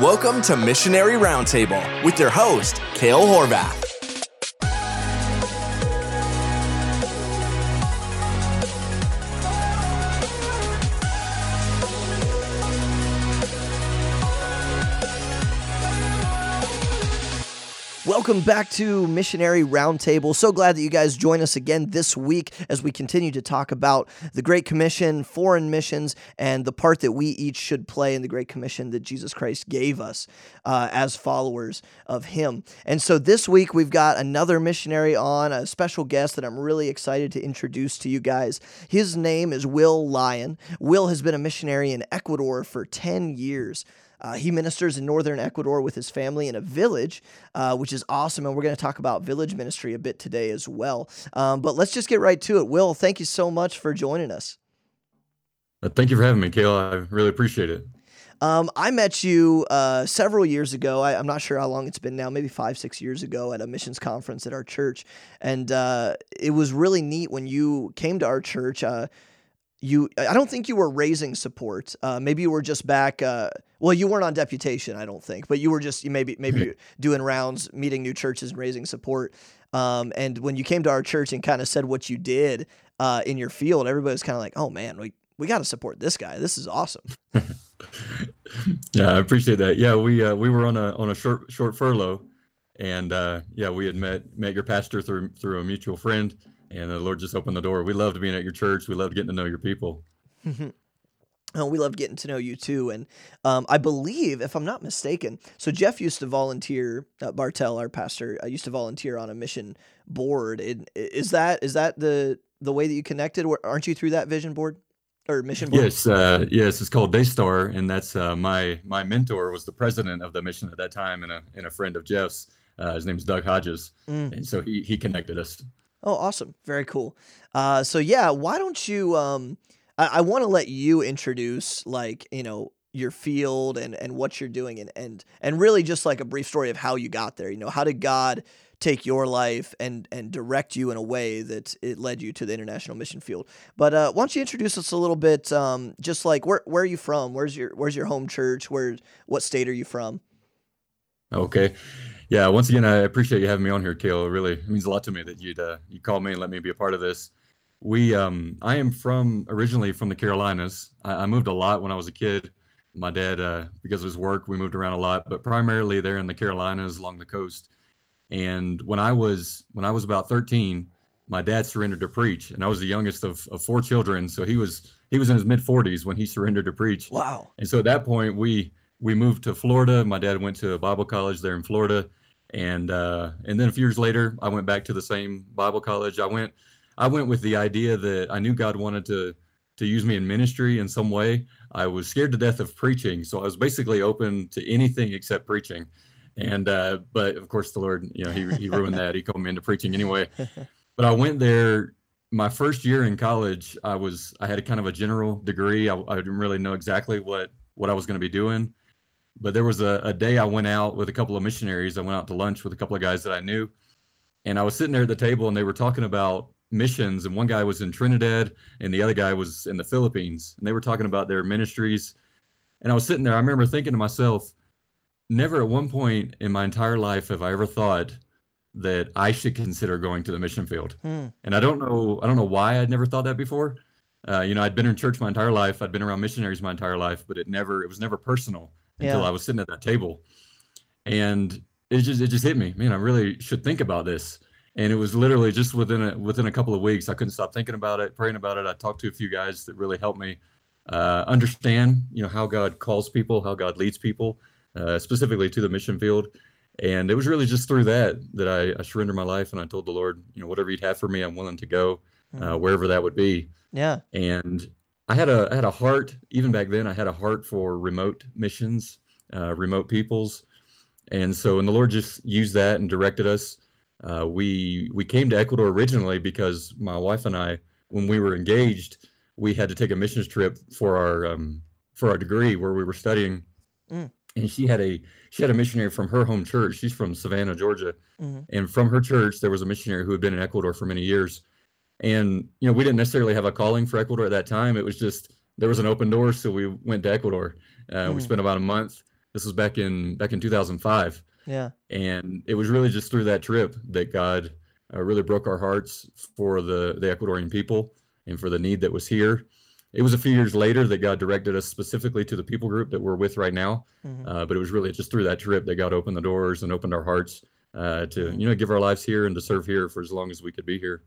Welcome to Missionary Roundtable with your host, Kale Horvath. Welcome back to Missionary Roundtable. So glad that you guys join us again this week as we continue to talk about the Great Commission, foreign missions, and the part that we each should play in the Great Commission that Jesus Christ gave us uh, as followers of Him. And so this week we've got another missionary on, a special guest that I'm really excited to introduce to you guys. His name is Will Lyon. Will has been a missionary in Ecuador for 10 years. Uh, he ministers in northern Ecuador with his family in a village, uh, which is awesome. And we're going to talk about village ministry a bit today as well. Um, but let's just get right to it. Will, thank you so much for joining us. Uh, thank you for having me, Kayla. I really appreciate it. Um, I met you uh, several years ago. I, am not sure how long it's been now, maybe five, six years ago at a missions conference at our church. And uh, it was really neat when you came to our church. Uh, you, I don't think you were raising support. Uh, maybe you were just back uh, well, you weren't on deputation, I don't think, but you were just you maybe maybe doing rounds, meeting new churches and raising support. Um, and when you came to our church and kind of said what you did uh, in your field, everybody was kind of like, "Oh man, we we got to support this guy. This is awesome." yeah, I appreciate that. Yeah, we uh, we were on a on a short short furlough, and uh, yeah, we had met met your pastor through through a mutual friend, and the Lord just opened the door. We loved being at your church. We loved getting to know your people. Uh, we love getting to know you too, and um, I believe, if I'm not mistaken, so Jeff used to volunteer. Uh, Bartel, our pastor, uh, used to volunteer on a mission board. It, is that is that the the way that you connected? Aren't you through that vision board or mission board? Yes, uh, yes. It's called Daystar, and that's uh, my my mentor was the president of the mission at that time, and a and a friend of Jeff's. Uh, his name's Doug Hodges, mm. and so he he connected us. Oh, awesome! Very cool. so yeah, why don't you? Um, I, I want to let you introduce like you know your field and and what you're doing and and and really just like a brief story of how you got there. You know, how did God take your life and and direct you in a way that it led you to the international mission field. But uh, why don't you introduce us a little bit? Um, just like where where are you from? Where's your where's your home church? Where what state are you from? Okay. Yeah, once again, I appreciate you having me on here, Kale. It really means a lot to me that you'd uh, you called me and let me be a part of this we um i am from originally from the carolinas. I, I, moved a lot when i was a kid. My dad uh because of his work we moved around a lot but primarily there in the carolinas along the coast. And when i was when i was about 13 my dad surrendered to preach and i was the youngest of, of four children so he was he was in his mid 40s when he surrendered to preach. Wow. And so at that point we we moved to florida. My dad went to a bible college there in florida and uh and then a few years later i went back to the same bible college. I went I went with the idea that I knew God wanted to to use me in ministry in some way. I was scared to death of preaching, so I was basically open to anything except preaching. And uh, but of course, the Lord, you know, he he ruined that. He called me into preaching anyway. But I went there. My first year in college, I was I had a kind of a general degree. I, I didn't really know exactly what what I was going to be doing. But there was a, a day I went out with a couple of missionaries. I went out to lunch with a couple of guys that I knew, and I was sitting there at the table, and they were talking about missions and one guy was in Trinidad and the other guy was in the Philippines and they were talking about their ministries. And I was sitting there I remember thinking to myself never at one point in my entire life have I ever thought that I should consider going to the mission field. Hmm. and I don't know I don't know why I'd never thought that before. Uh, you know I'd been in church my entire life I'd been around missionaries my entire life but it never it was never personal until yeah. I was sitting at that table. And it just it just hit me man I really should think about this and it was literally just within a within a couple of weeks i couldn't stop thinking about it praying about it. I talked to a few guys that really helped me uh, understand you know how god calls people how god leads people uh, specifically to the mission field. And it was really just through that that I, I, surrendered my life and i told the lord you know whatever you'd have for me i'm willing to go uh, hmm. wherever that would be. Yeah. And i had a I had a heart even back then i had a heart for remote missions uh, remote peoples. And so and the lord just used that and directed us uh, we we came to Ecuador originally because my wife and I, when we were engaged, we had to take a missions trip for our um, for our degree where we were studying, mm. and she had a she had a missionary from her home church. She's from Savannah, Georgia, mm-hmm. and from her church there was a missionary who had been in Ecuador for many years, and you know we didn't necessarily have a calling for Ecuador at that time. It was just there was an open door, so we went to Ecuador. Uh, mm. We spent about a month This was back in back in 2005. Yeah. And it was really just through that trip that God uh, really broke our hearts for the the Ecuadorian people and for the need that was here. It was a few years later that God directed us specifically to the people group that we're with right now. Mm-hmm. Uh, but it was really just through that trip that God opened the doors and opened our hearts uh, to mm-hmm. you know give our lives here and to serve here for as long as we could be here.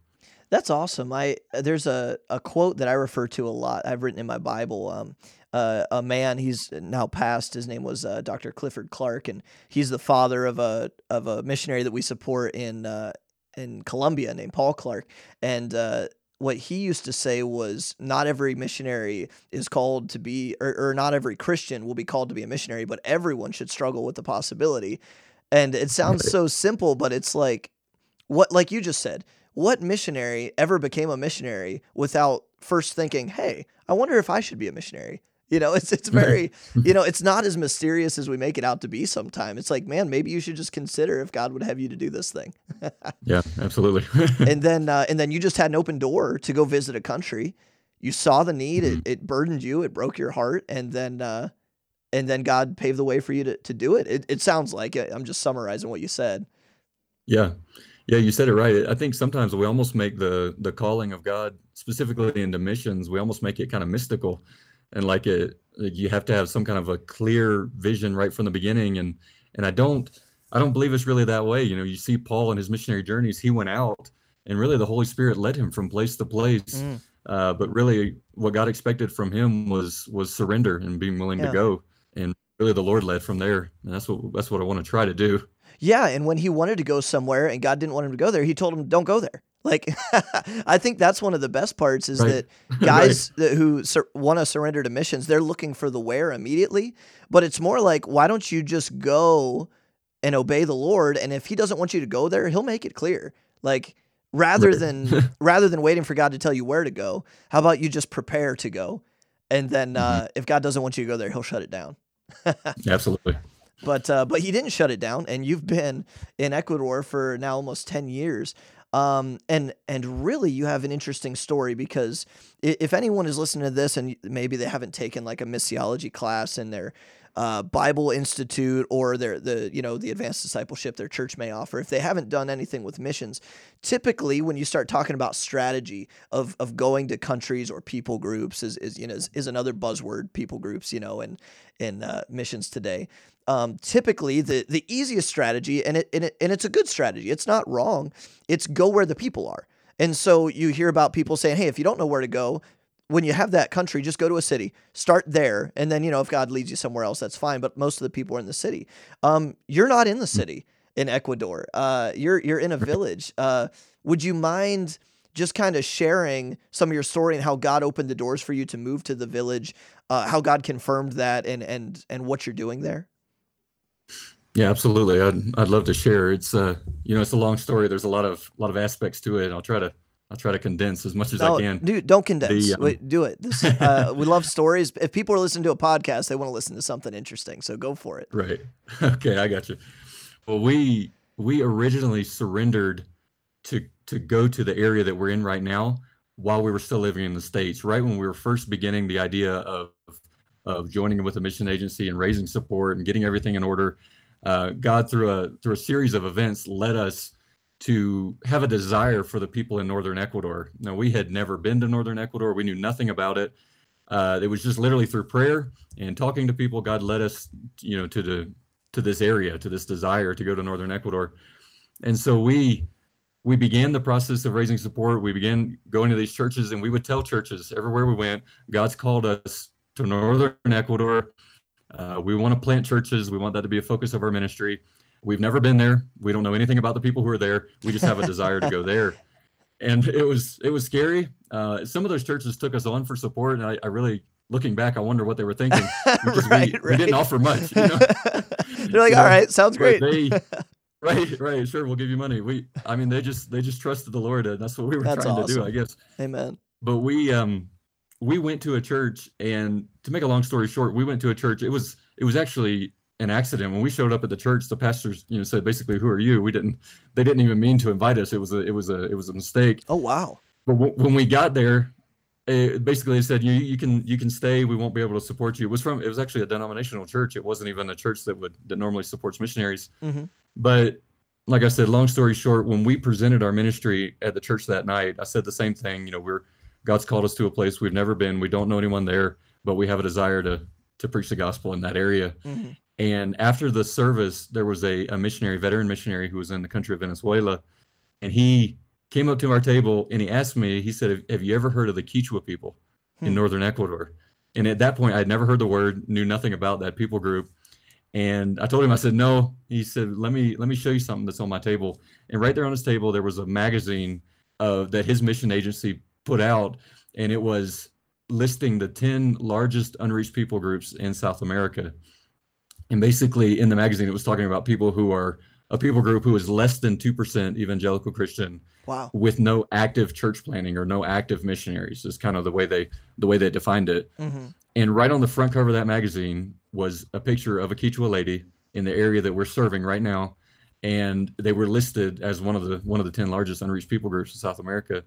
That's awesome. I there's a, a quote that I refer to a lot. I've written in my Bible. Um, uh, a man. He's now passed. His name was uh, Dr. Clifford Clark, and he's the father of a of a missionary that we support in uh, in Colombia named Paul Clark. And uh, what he used to say was, not every missionary is called to be, or, or not every Christian will be called to be a missionary, but everyone should struggle with the possibility. And it sounds so simple, but it's like what, like you just said, what missionary ever became a missionary without first thinking, hey, I wonder if I should be a missionary? You know, it's it's very, you know, it's not as mysterious as we make it out to be sometimes. It's like, man, maybe you should just consider if God would have you to do this thing. yeah, absolutely. and then uh, and then you just had an open door to go visit a country. You saw the need, mm-hmm. it, it burdened you, it broke your heart, and then uh, and then God paved the way for you to, to do it. it. It sounds like it. I'm just summarizing what you said. Yeah. Yeah, you said it right. I think sometimes we almost make the the calling of God specifically into missions, we almost make it kind of mystical and like it like you have to have some kind of a clear vision right from the beginning and and i don't i don't believe it's really that way you know you see paul in his missionary journeys he went out and really the holy spirit led him from place to place mm. uh, but really what god expected from him was was surrender and being willing yeah. to go and really the lord led from there and that's what that's what i want to try to do yeah and when he wanted to go somewhere and god didn't want him to go there he told him don't go there like, I think that's one of the best parts is right. that guys right. who sur- want to surrender to missions, they're looking for the where immediately. But it's more like, why don't you just go and obey the Lord? And if He doesn't want you to go there, He'll make it clear. Like, rather right. than rather than waiting for God to tell you where to go, how about you just prepare to go? And then uh, mm-hmm. if God doesn't want you to go there, He'll shut it down. Absolutely. But uh, but he didn't shut it down, and you've been in Ecuador for now almost ten years. Um, and and really, you have an interesting story because if anyone is listening to this and maybe they haven't taken like a missiology class in their uh, Bible Institute or their the you know the advanced discipleship their church may offer, if they haven't done anything with missions, typically when you start talking about strategy of of going to countries or people groups is is you know is, is another buzzword people groups you know in in uh, missions today um, typically the the easiest strategy, and it, and it and it's a good strategy. It's not wrong. It's go where the people are. And so you hear about people saying, "Hey, if you don't know where to go, when you have that country, just go to a city, start there, and then you know if God leads you somewhere else, that's fine. But most of the people are in the city. Um, you're not in the city in Ecuador. Uh, you're you're in a village. Uh, would you mind just kind of sharing some of your story and how God opened the doors for you to move to the village, uh, how God confirmed that, and and and what you're doing there? Yeah, absolutely. I'd I'd love to share. It's uh, you know, it's a long story. There's a lot of lot of aspects to it. I'll try to I'll try to condense as much as no, I can. Dude, don't condense. The, um, Wait, do it. This, uh, we love stories. If people are listening to a podcast, they want to listen to something interesting. So go for it. Right. Okay, I got you. Well, we we originally surrendered to to go to the area that we're in right now while we were still living in the states. Right when we were first beginning the idea of of joining with a mission agency and raising support and getting everything in order uh, God through a through a series of events led us to have a desire for the people in northern Ecuador. Now we had never been to northern Ecuador; we knew nothing about it. Uh, it was just literally through prayer and talking to people. God led us, you know, to the to this area, to this desire to go to northern Ecuador, and so we we began the process of raising support. We began going to these churches, and we would tell churches everywhere we went, God's called us to northern Ecuador uh, we want to plant churches. We want that to be a focus of our ministry. We've never been there. We don't know anything about the people who are there. We just have a desire to go there. And it was it was scary. Uh, some of those churches took us on for support, and I, I really, looking back, I wonder what they were thinking because right, we, right. we didn't offer much. You know? They're like, you "All know? right, sounds great." They, right, right, sure, we'll give you money. We, I mean, they just they just trusted the Lord, and that's what we were that's trying awesome. to do, I guess. Amen. But we um we went to a church and to make a long story short we went to a church it was it was actually an accident when we showed up at the church the pastors you know said basically who are you we didn't they didn't even mean to invite us it was a it was a it was a mistake oh wow but w- when we got there it, basically they said you you can you can stay. We won't be able to support you. It was from it was actually a denominational church. It wasn't even a church that would that normally supports missionaries. Mm-hmm. But like I said, long story short, when we presented our ministry at the church that night, I said the same thing. You know, we're God's called us to a place we've never been. We don't know anyone there, but we have a desire to to preach the gospel in that area. Mm-hmm. And after the service, there was a, a missionary, veteran missionary, who was in the country of Venezuela, and he came up to our table and he asked me. He said, "Have you ever heard of the Quechua people in Hmm. northern Ecuador?" And at that point, I had never heard the word, knew nothing about that people group. And I told him, I said, "No." He said, "Let me let me show you something that's on my table." And right there on his table, there was a magazine uh, that his mission agency put out, and it was listing the 10 largest unreached people groups in South America. And basically, in the magazine, it was talking about people who are a people group who is less than 2% evangelical Christian Wow. with no active church planting or no active missionaries is kind of the way they the way they defined it. Mm-hmm. And right on the front cover of that magazine was a picture of a Quechua lady in the area that we're serving right now. And they were listed as one of the one of the 10 largest unreached people groups in South America.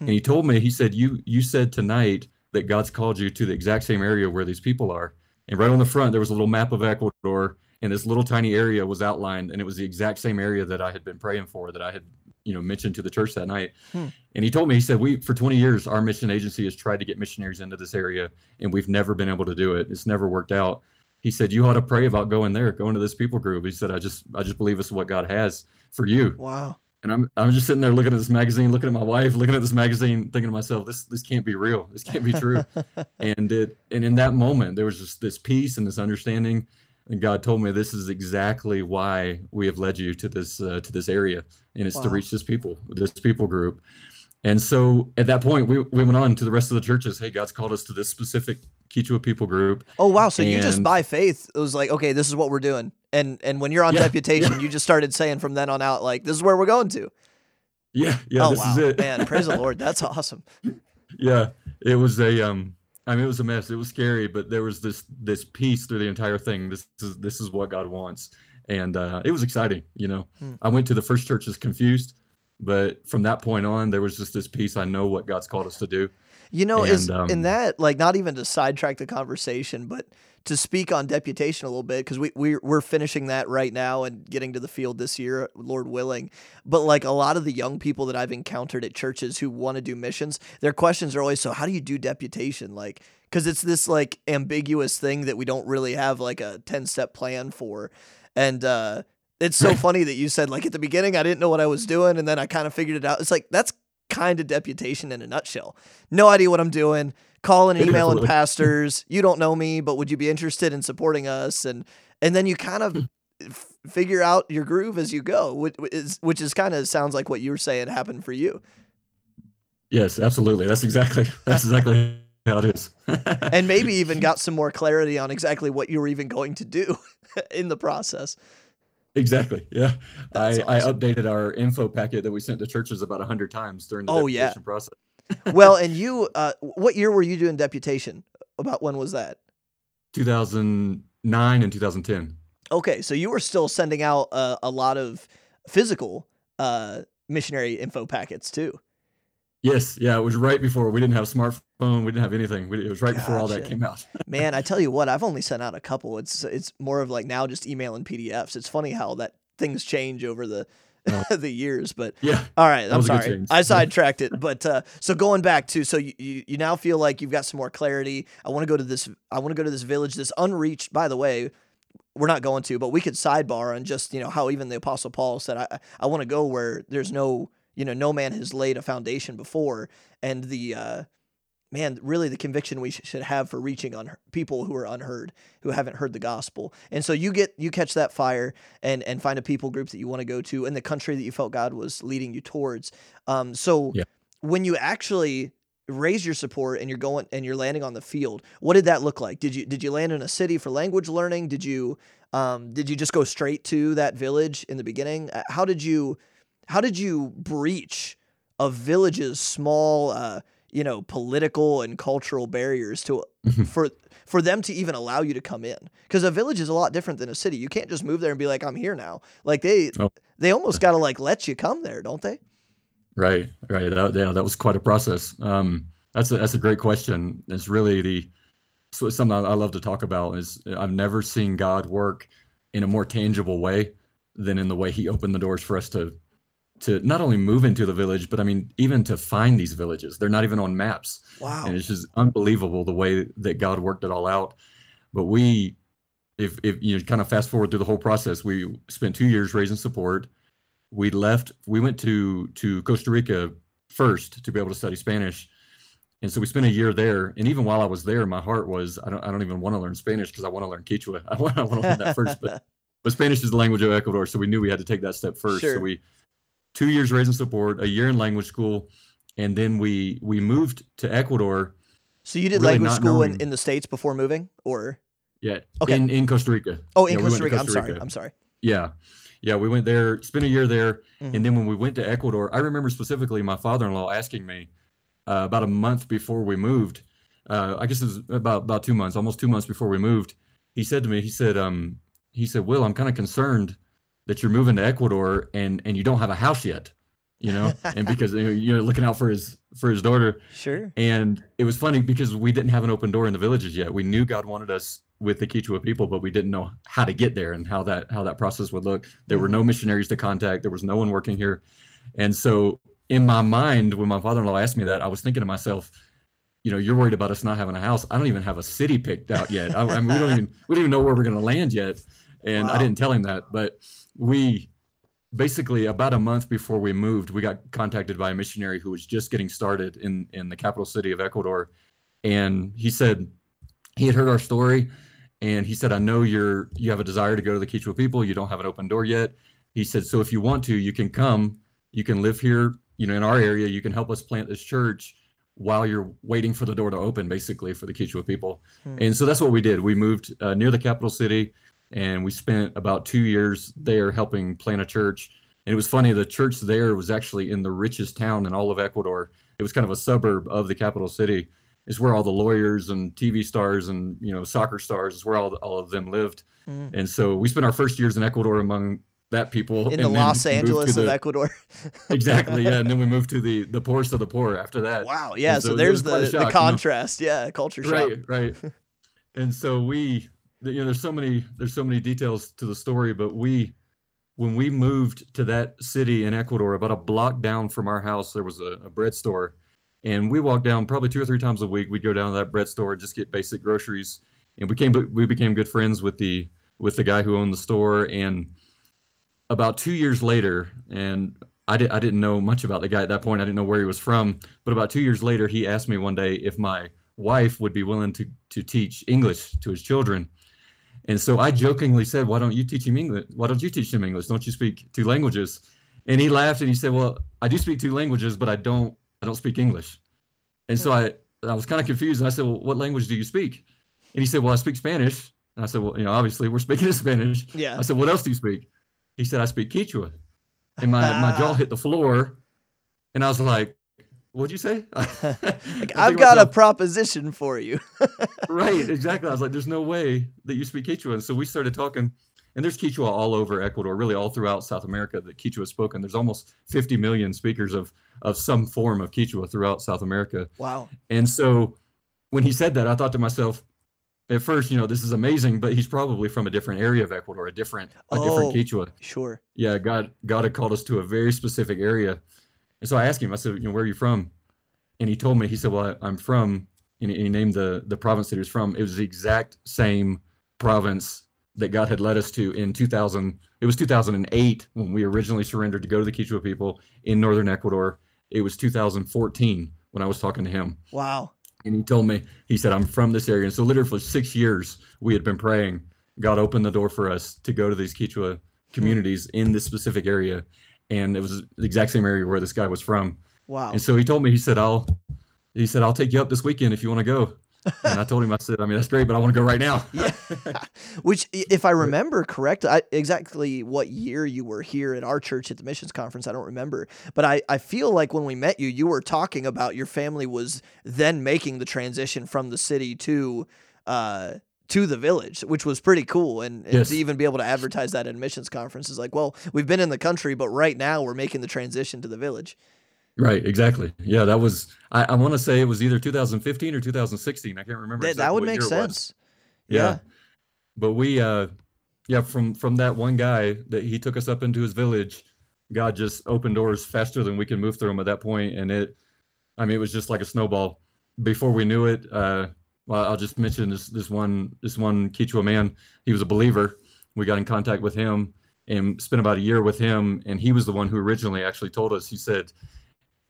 And he told me, he said, You you said tonight that God's called you to the exact same area where these people are. And right on the front there was a little map of Ecuador and this little tiny area was outlined and it was the exact same area that I had been praying for that I had you know mentioned to the church that night. Hmm. and he told me he said we for 20 years our mission agency has tried to get missionaries into this area and we've never been able to do it. It's never worked out. He said you ought to pray about going there going to this people group. He said i just i just believe it's what god has for you. Wow. And i'm i'm just sitting there looking at this magazine looking at my wife looking at this magazine thinking to myself this this can't be real. This can't be true. And it and in that moment there was just this peace and this understanding. And god told me this is exactly why we have led you to this uh, to this area. And it's to reach this people this people group. And so at that point we, we went on to the rest of the churches. Hey god's called us to this specific Quechua people group Oh wow! So you just And- by faith it was like, okay, this is what we're doing, and and when you're on Yeah, deputation, you just started saying from then on out, like, this is where we're going to. yeah yeah oh this wow, is it man! Praise the Lord. That's awesome. yeah it was a um i mean it was a mess it was scary but there was this this peace through the entire thing this is this is what god wants and uh it was exciting you know Hmm. i went to the first churches confused but from that point on there was just this peace i know what god's called us to do You know, is And, in um, that like not even to sidetrack the conversation, but to speak on deputation a little bit because we we we're finishing that right now and getting to the field this year, Lord willing. But like a lot of the young people that I've encountered at churches who want to do missions, their questions are always, "So how do you do deputation?" Like because it's this like ambiguous thing that we don't really have like a ten step plan for, and uh, it's so funny that you said like at the beginning I didn't know what I was doing and then I kind of figured it out. It's like that's kind of deputation in a nutshell. No idea what I'm doing. Calling, and emailing Absolutely. pastors. You don't know me, but would you be interested in supporting us? And and then you kind of f- figure out your groove as you go, which is which is kind of sounds like what you were saying happened for you. yes absolutely that's exactly that's exactly how it is And maybe even got some more clarity on exactly what you were even going to do in the process. Exactly yeah I, That's I awesome. updated our info packet that we sent to churches about 100 times during the Oh, yeah. deputation process Well, and you, uh, what year were you doing deputation? About when was that? 2009 and 2010 Okay, so you were still sending out uh, a lot of physical uh, missionary info packets too. Yes, yeah, it was right before we didn't have smartphone, we didn't have anything. We, it was right before all that came out. Man, I tell you what, I've only sent out a couple. It's it's more of like now just emailing PDFs. It's funny how that things change over the the years, but yeah, all right, I'm was a good sorry. I sidetracked it, but uh, so going back to so you, you you now feel like you've got some more clarity. I want to go to this. I want to go to this village, this unreached. By the way, we're not going to, but we could sidebar on just you know how even the Apostle Paul said, I I want to go where there's no you know no man has laid a foundation before, and the uh, man really the conviction we should have for reaching on people who are unheard who haven't heard the gospel. And so you get you catch that fire and and find a people group that you want to go to in the country that you felt god was leading you towards. Um so Yeah. when you actually raise your support and you're going and you're landing on the field what did that look like? Did you did you land in a city for language learning? Did you um did you just go straight to that village in the beginning? Uh, how did you how did you breach a village's small uh you know political and cultural barriers to for for them to even allow you to come in because a village is a lot different than a city you can't just move there and be like i'm here now like they Oh. they almost got to like let you come there don't they right, right. That, yeah, that was quite a process. Um, That's a that's a great question. It's really the so something I love to talk about is I've never seen God work in a more tangible way than in the way He opened the doors for us to to not only move into the village, but I mean even to find these villages. They're not even on maps. Wow. And it's just unbelievable the way that God worked it all out. But we, if if you know, kind of fast forward through the whole process, we spent two years raising support. We left. We went to to Costa Rica first to be able to study Spanish and so we spent a year there. And even while I was there, my heart was I don't I don't even want to learn Spanish because I want to learn Quechua. I want, I want to learn that first. But but Spanish is the language of Ecuador, so we knew we had to take that step first. Sure. So we two years raising support, a year in language school, and then we we moved to Ecuador. So you did really language school in, in the states before moving, or Yeah, Okay. in in Costa Rica. oh, in Yeah, we went Costa Rica? I'm sorry. I'm sorry. Yeah. Yeah, we went there, spent a year there, Mhm. and then when we went to Ecuador, I remember specifically my father-in-law asking me uh, about a month before we moved. Uh, I guess it was about about two months, almost two months before we moved. He said to me, he said, um, he said, Will, I'm kind of concerned that you're moving to Ecuador and and you don't have a house yet, you know, and because you know, you're looking out for his for his daughter. Sure. And it was funny because we didn't have an open door in the villages yet. We knew God wanted us with the Quechua people, but we didn't know how to get there and how that how that process would look. There were no mm-hmm. missionaries to contact. There was no one working here, and so in my mind, when my father-in-law asked me that, I was thinking to myself, you know, you're worried about us not having a house. I don't even have a city picked out yet. I, I mean, we don't even we don't even know where we're going to land yet, and Wow. I didn't tell him that. But we basically about a month before we moved, we got contacted by a missionary who was just getting started in in the capital city of Ecuador, and he said he had heard our story, and he said, "I know you're you have a desire to go to the Quechua people. You don't have an open door yet." He said, "So if you want to, you can come. You can live here. You know, in our area, you can help us plant this church." While you're waiting for the door to open, basically for the Quechua people, Hmm. and so that's what we did. We moved uh, near the capital city, and we spent about two years there helping plant a church. And it was funny, the church there was actually in the richest town in all of Ecuador. It was kind of a suburb of the capital city. It's where all the lawyers and TV stars and you know soccer stars is where all, all of them lived. Mm. And so we spent our first years in Ecuador among that people. In the Los Angeles of Ecuador. exactly, yeah. And then we moved to the the poorest of the poor after that. wow. Yeah. So, so there's was quite a the, shock, the you know? contrast. Yeah. Culture shock. right right and so we you know there's so many there's so many details to the story but we when we moved to that city in ecuador about a block down from our house there was a, a bread store. And we walked down probably two or three times a week. We'd go down to that bread store just get basic groceries. And we became we became good friends with the with the guy who owned the store. And about two years later and I, did, I didn't know much about the guy at that point. I didn't know where he was from. But about two years later he asked me one day if my wife would be willing to to teach English to his children. And so I jokingly said, "Why don't you teach him English? Why don't you teach him English? Don't you speak two languages?" And he laughed and he said, "Well, I do speak two languages, but I don't I don't speak English." And so I I was kind of confused. And I said, "Well, what language do you speak?" And he said, "Well, I speak Spanish." And I said, "Well, you know, obviously we're speaking in Spanish." Yeah. I said, "What else do you speak?" He said, "I speak Quechua." And my my ah. jaw hit the floor, and I was like, "What'd you say?" Like, I've got a proposition for you. right, exactly. I was like, there's no way that you speak Quechua. And so we started talking, and there's Quechua all over Ecuador, really all throughout South America that Quechua is spoken. There's almost 50 million speakers of of some form of Quechua throughout South America. wow. And so when he said that, I thought to myself, at first, you know, this is amazing, but he's probably from a different area of Ecuador, a different a Oh. different Quechua. Sure. Yeah, God God had called us to a very specific area. And so I asked him, I said, you know, where are you from? And he told me, he said, well, I'm from, and he, and he named the, the province that he was from. It was the exact same province that God had led us to in 2000. It was 2008 when we originally surrendered to go to the Quechua people in northern Ecuador. It was 2014 when I was talking to him. Wow. And he told me, he said, I'm from this area. And so literally for six years, we had been praying. God opened the door for us to go to these Quechua hmm. communities in this specific area. And it was the exact same area where this guy was from. Wow. And so he told me, he said, I'll, he said, I'll take you up this weekend if you want to go. And I told him, I said, I mean, that's great, but I want to go right now. Yeah. Which, if I remember correct, I, exactly what year you were here at our church at the missions conference, I don't remember. But I, I feel like when we met you, you were talking about your family was then making the transition from the city to uh, to the village, which was pretty cool. And, and Yes. to even be able to advertise that at a conference is like, well, we've been in the country, but right now we're making the transition to the village. Right, exactly. Yeah, that was I, I want to say it was either 2015 or 2016. I can't remember That, exactly that would make sense. Yeah. Yeah. But we uh yeah, from from that one guy that he took us up into his village, God just opened doors faster than we could move through them at that point and it I mean it was just like a snowball. Before we knew it, uh well, I'll just mention this this one this one Quechua man. He was a believer. We got in contact with him and spent about a year with him and he was the one who originally actually told us he said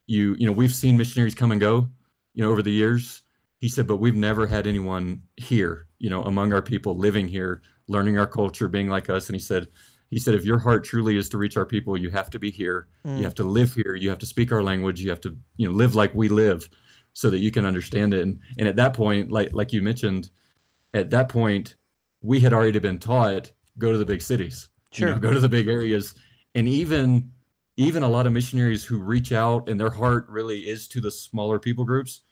you you know we've seen missionaries come and go you know over the years he said but we've never had anyone here you know among our people living here learning our culture being like us and he said he said if your heart truly is to reach our people you have to be here Mm. you have to live here you have to speak our language you have to you know live like we live so that you can understand it. And, and at that point like like you mentioned at that point we had already been taught go to the big cities. You know, Sure. go to the big areas. And even even a lot of missionaries who reach out and their heart really is to the smaller people groups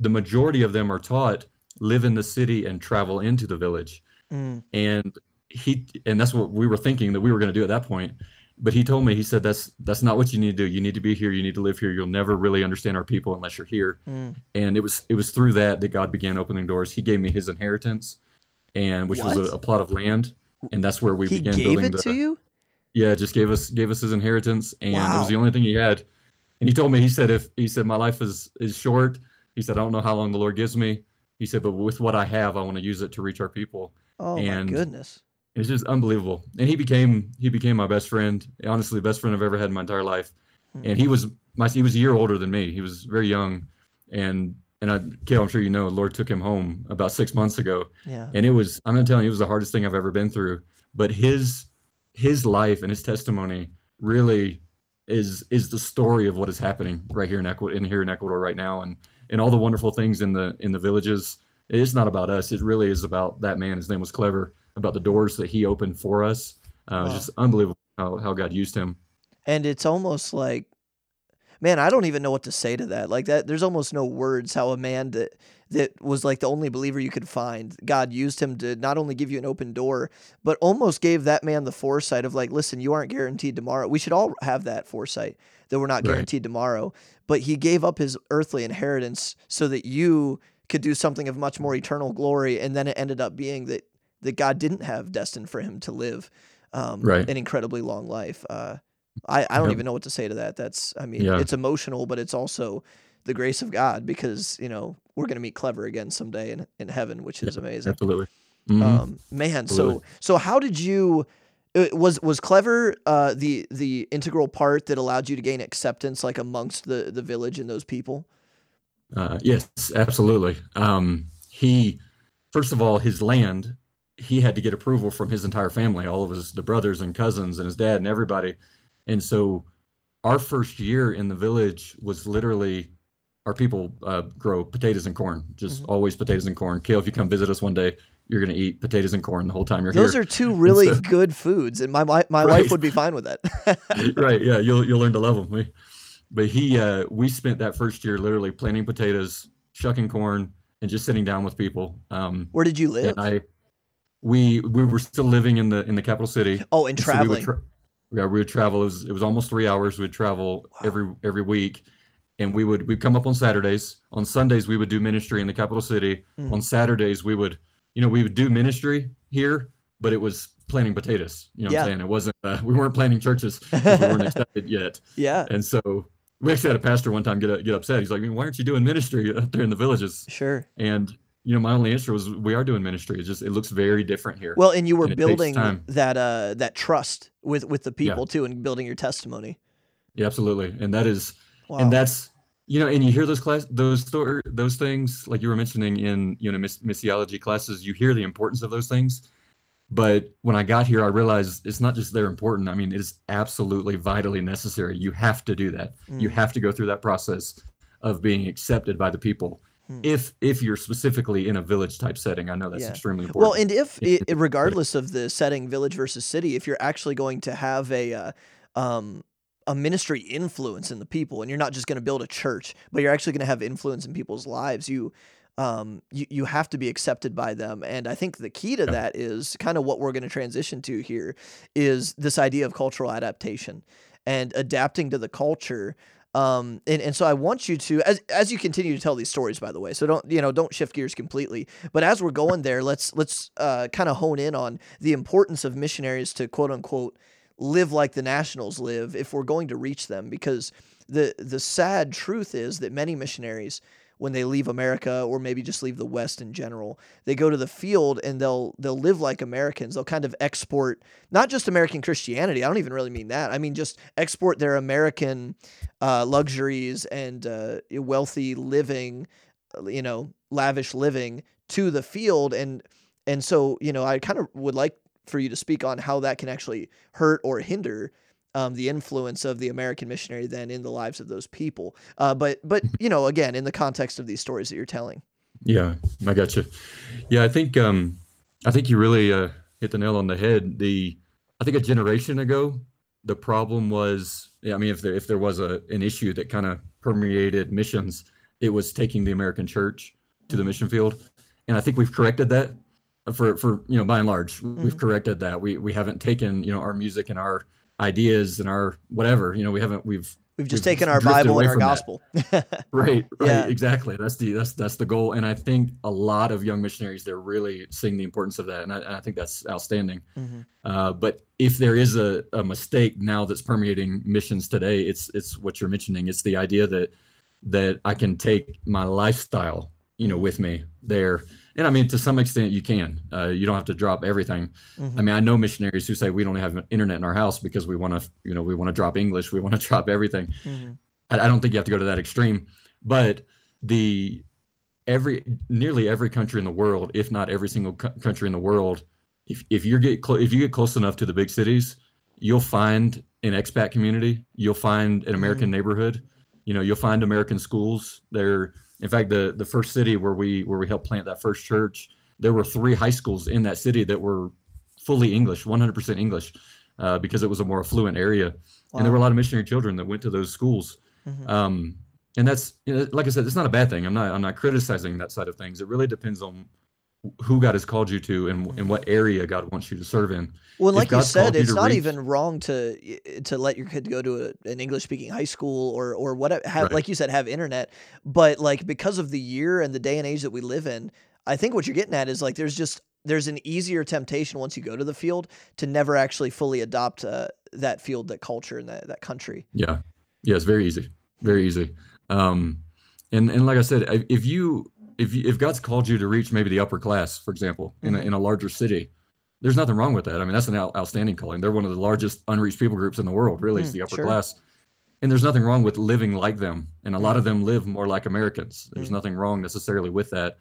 the majority of them are taught live in the city and travel into the village. Mm. and he and that's what we were thinking that we were going to do at that point but he told me he said that's that's not what you need to do you need to be here you need to live here you'll never really understand our people unless you're here Mm. and it was it was through that that god began opening doors he gave me his inheritance and which was a, a plot of land and that's where we He began gave building it the, to you? yeah, just gave us gave us his inheritance, and it was the only thing he had. And he told me, he said, if he said my life is is short, he said I don't know how long the Lord gives me. He said, but with what I have, I want to use it to reach our people. Oh my And- goodness. It's just unbelievable. And he became he became my best friend. Honestly, the best friend I've ever had in my entire life. Hmm. And he was my he was a year older than me. He was very young, and and I, Kale, I'm sure you know, the Lord took him home about six months ago Yeah. and it was i'm not telling you it was the hardest thing i've ever been through but his his life and his testimony really is is the story of what is happening right here in ecuador in here in ecuador right now and and all the wonderful things in the in the villages it's not about us it really is about that man his name was clever about the doors that he opened for us uh, it's Wow. just unbelievable how, how god used him And it's almost like man, I don't even know what to say to that. Like that there's almost no words how a man that that was like the only believer you could find. God used him to not only give you an open door, but almost gave that man the foresight of like, listen, you aren't guaranteed tomorrow. We should all have that foresight that we're not Right. guaranteed tomorrow. But he gave up his earthly inheritance so that you could do something of much more eternal glory. And then it ended up being that that God didn't have destined for him to live um, Right. an incredibly long life. Uh, I, I don't Yep. even know what to say to that. That's I mean, Yeah. it's emotional, but it's also the grace of God because you know we're gonna meet Clever again someday in, in heaven, which is amazing. absolutely Mhm. Um, man, so Absolutely. so how did you? uh, Was was Clever uh, the the integral part that allowed you to gain acceptance like amongst the the village and those people? Uh, yes, absolutely. Um, he, first of all, his land, he had to get approval from his entire family, all of his the brothers and cousins and his dad and everybody. And so, our first year in the village was literally our people uh, grow potatoes and corn, just Mhm. always potatoes and corn. Kale, if you come visit us one day, you're gonna eat potatoes and corn the whole time you're Those here. Those are two really so- good foods, and my my, my wife would be fine with that. right yeah you'll you'll learn to love them but he uh we spent that first year literally planting potatoes shucking corn and just sitting down with people um Where did you live? and i we we were still living in the in the capital city oh, and and so we traveling. tra- yeah we would travel it was it was almost three hours we'd travel Wow. every every week and we would we'd come up on saturdays on sundays we would do ministry in the capital city Mm. on saturdays we would you know we would do ministry here but it was planting potatoes you know what i'm saying it wasn't uh, we weren't planting churches. we weren't accepted yet yeah, and so we actually had a pastor one time get get upset. He's like, "Why aren't you doing ministry up there in the villages?" sure. And you know, my only answer was, "We are doing ministry. It's just it looks very different here." Well, and you were and building that uh that trust with with the Yeah. people too, and building your testimony. yeah, absolutely. And that is, Wow. and that's you know, and you hear those class, those those things like you were mentioning in you know miss- missiology classes. You hear the importance of those things, but when I got here, I realized it's not just they're important. I mean, it's absolutely vitally necessary. You have to do that. You Mm. have to go through that process of being accepted by the people. Hmm. If if you're specifically in a village type setting, I know that's Yeah. extremely important. Well, and if Yeah. i regardless of the setting, village versus city, if you're actually going to have a uh, um, a ministry influence in the people, and you're not just going to build a church, but you're actually going to have influence in people's lives, you um, you you have to be accepted by them. And I think the key to Yeah. that is kind of what we're going to transition to here is this idea of cultural adaptation and adapting to the culture. Um, and, and so I want you to, as, as you continue to tell these stories, by the way, so don't, you know, don't shift gears completely, but as we're going there, let's, let's, uh, kind of hone in on the importance of missionaries to quote unquote, live like the nationals live if we're going to reach them, because the, the sad truth is that many missionaries, when they leave America or maybe just leave the West in general. They go to the field and they'll they'll live like Americans. They'll kind of export not just American Christianity. I don't even really mean that. I mean just export their American uh, luxuries and uh, wealthy living, uh, you know, lavish living to the field and and so you know I kind of would like for you to speak on how that can actually hurt or hinder um, the influence of the American missionary then in the lives of those people. Uh, but but you know, again, in the context of these stories that you're telling. Yeah, I got you. Yeah, I think um, I think you really uh, hit the nail on the head. The I think a generation ago, the problem was, yeah, I mean, if there if there was a an issue that kind of permeated missions, it was taking the American church to the mission field, and I think we've corrected that for for you know by and large mm-hmm. we've corrected that we we haven't taken you know our music and our ideas and our whatever. You know, we haven't we've we've just we've taken our Bible and our gospel. right, right, yeah. exactly. That's the that's that's the goal. And I think a lot of young missionaries they're really seeing the importance of that, and I, and I think that's outstanding. Mm-hmm. Uh, but if there is a, a mistake now that's permeating missions today, it's it's what you're mentioning. It's the idea that that I can take my lifestyle, you know, with me there and I mean, to some extent, you can. Uh, you don't have to drop everything. Mm-hmm. I mean, I know missionaries who say we don't have internet in our house because we want to, you know, we want to drop English, we want to drop everything. Mm-hmm. I, I, don't think you have to go to that extreme, but the every nearly every country in the world, if not every single co- country in the world, if if you get clo- if you get close enough to the big cities, you'll find an expat community, you'll find an American mm-hmm. neighborhood, you know, you'll find American schools. They're in fact, the the first city where we where we helped plant that first church, there were three high schools in that city that were fully English, 100% English, uh, because it was a more affluent area, wow. and there were a lot of missionary children that went to those schools. Mm-hmm. Um, and that's you know, like I said, it's not a bad thing. I'm not I'm not criticizing that side of things. It really depends on who God has called you to and, and what area God wants you to serve in. Well, like you said, it's not reach, even wrong to to let your kid go to a, an English speaking high school or or whatever. Have, right. Like you said, have internet. But like because of the year and the day and age that we live in, I think what you're getting at is like there's just there's an easier temptation once you go to the field to never actually fully adopt uh, that field, that culture, and that that country. Yeah, yeah, it's very easy, very easy. Um, and and like I said, if you if if God's called you to reach maybe the upper class, for example, in a, mm-hmm. in a larger city, there's nothing wrong with that. I mean, that's an out, outstanding calling. They're one of the largest unreached people groups in the world. Really, mm, it's the upper sure. class, and there's nothing wrong with living like them. And a lot of mm. them live more like Americans. There's mm. nothing wrong necessarily with that.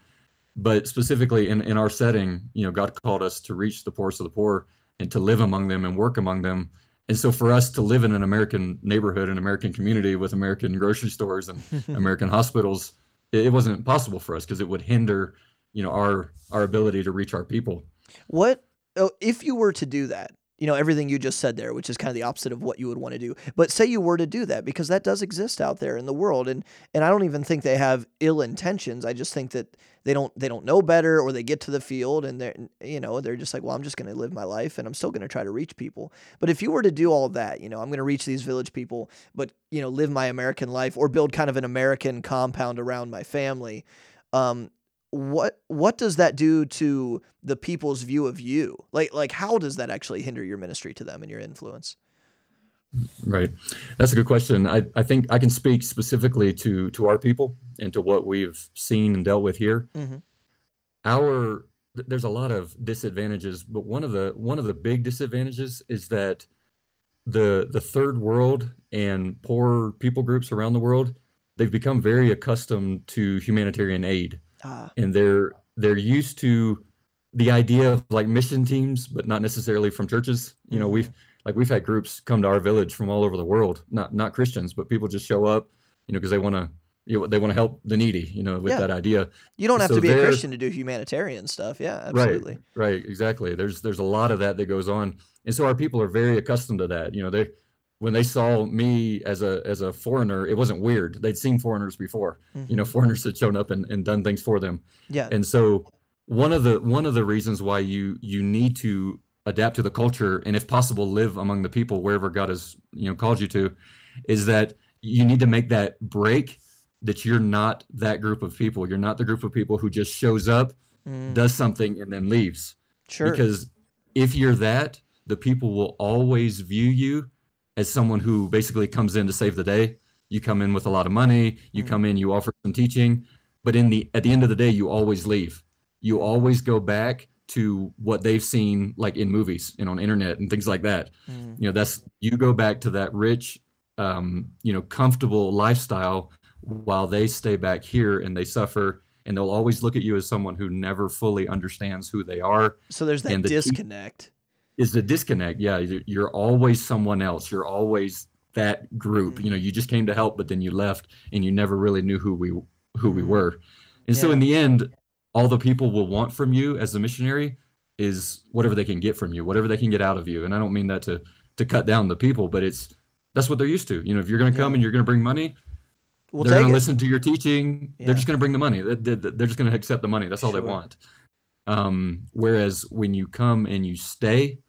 But specifically in in our setting, you know, God called us to reach the poorest of the poor and to live among them and work among them. And so for us to live in an American neighborhood, an American community with American grocery stores and American hospitals it wasn't possible for us because it would hinder you know our our ability to reach our people. What oh, if you were to do that you know everything you just said there which is kind of the opposite of what you would want to do but say you were to do that because that does exist out there in the world and and I don't even think they have ill intentions. I just think that they don't they don't know better or they get to the field and they're you know they're just like well I'm just going to live my life and I'm still going to try to reach people. But if you were to do all that you know I'm going to reach these village people but you know live my American life or build kind of an American compound around my family um, what what does that do to the people's view of you? Like like how does that actually hinder your ministry to them and your influence? Right. That's a good question. I i think i can speak specifically to to our people and to what we've seen and dealt with here mm-hmm. our there's a lot of disadvantages but one of the one of the big disadvantages is that the the third world and poor people groups around the world they've become very accustomed to humanitarian aid Ah. And they're they're used to the idea of like mission teams, but not necessarily from churches. You know, mm-hmm. we've like we've had groups come to our village from all over the world, not not Christians, but people just show up, you know, because they want to you know, they want to help the needy, you know, with yeah. that idea. You don't have so to be a Christian to do humanitarian stuff. Yeah, absolutely. Right, right, exactly. There's there's a lot of that that goes on, and so our people are very accustomed to that. You know, they when they saw me as a as a foreigner, it wasn't weird. They'd seen foreigners before. Mm-hmm. You know, mm-hmm. foreigners had shown up and, and done things for them. Yeah. And so one of the one of the reasons why you you need to adapt to the culture and if possible live among the people wherever God has, you know, called you to, is that you need to make that break that you're not that group of people. You're not the group of people who just shows up, Mm, does something, and then leaves. sure. Because if you're that, the people will always view you as someone who basically comes in to save the day. You come in with a lot of money, you Mm. come in, you offer some teaching, but in the at the end of the day, you always leave. You always go back to what they've seen like in movies and on internet and things like that. Mm, You know, that's you go back to that rich um, you know, comfortable lifestyle while they stay back here and they suffer and they'll always look at you as someone who never fully understands who they are so there's that the disconnect. is the disconnect. Yeah, you're, always someone else. You're always that group. You know, you just came to help, but then you left, and you never really knew who we who we Mhm. were. And so in the end, all the people will want from you as a missionary is whatever they can get from you, whatever they can get out of you. And I don't mean that to to cut down the people, but it's that's what they're used to. You know, if you're going to come Yeah. and you're going to bring money, We'll they're going to listen to your teaching. Yeah. They're just going to bring the money. They- they- They're just going to accept the money. That's all Sure. they want. Um, whereas when you come and you stay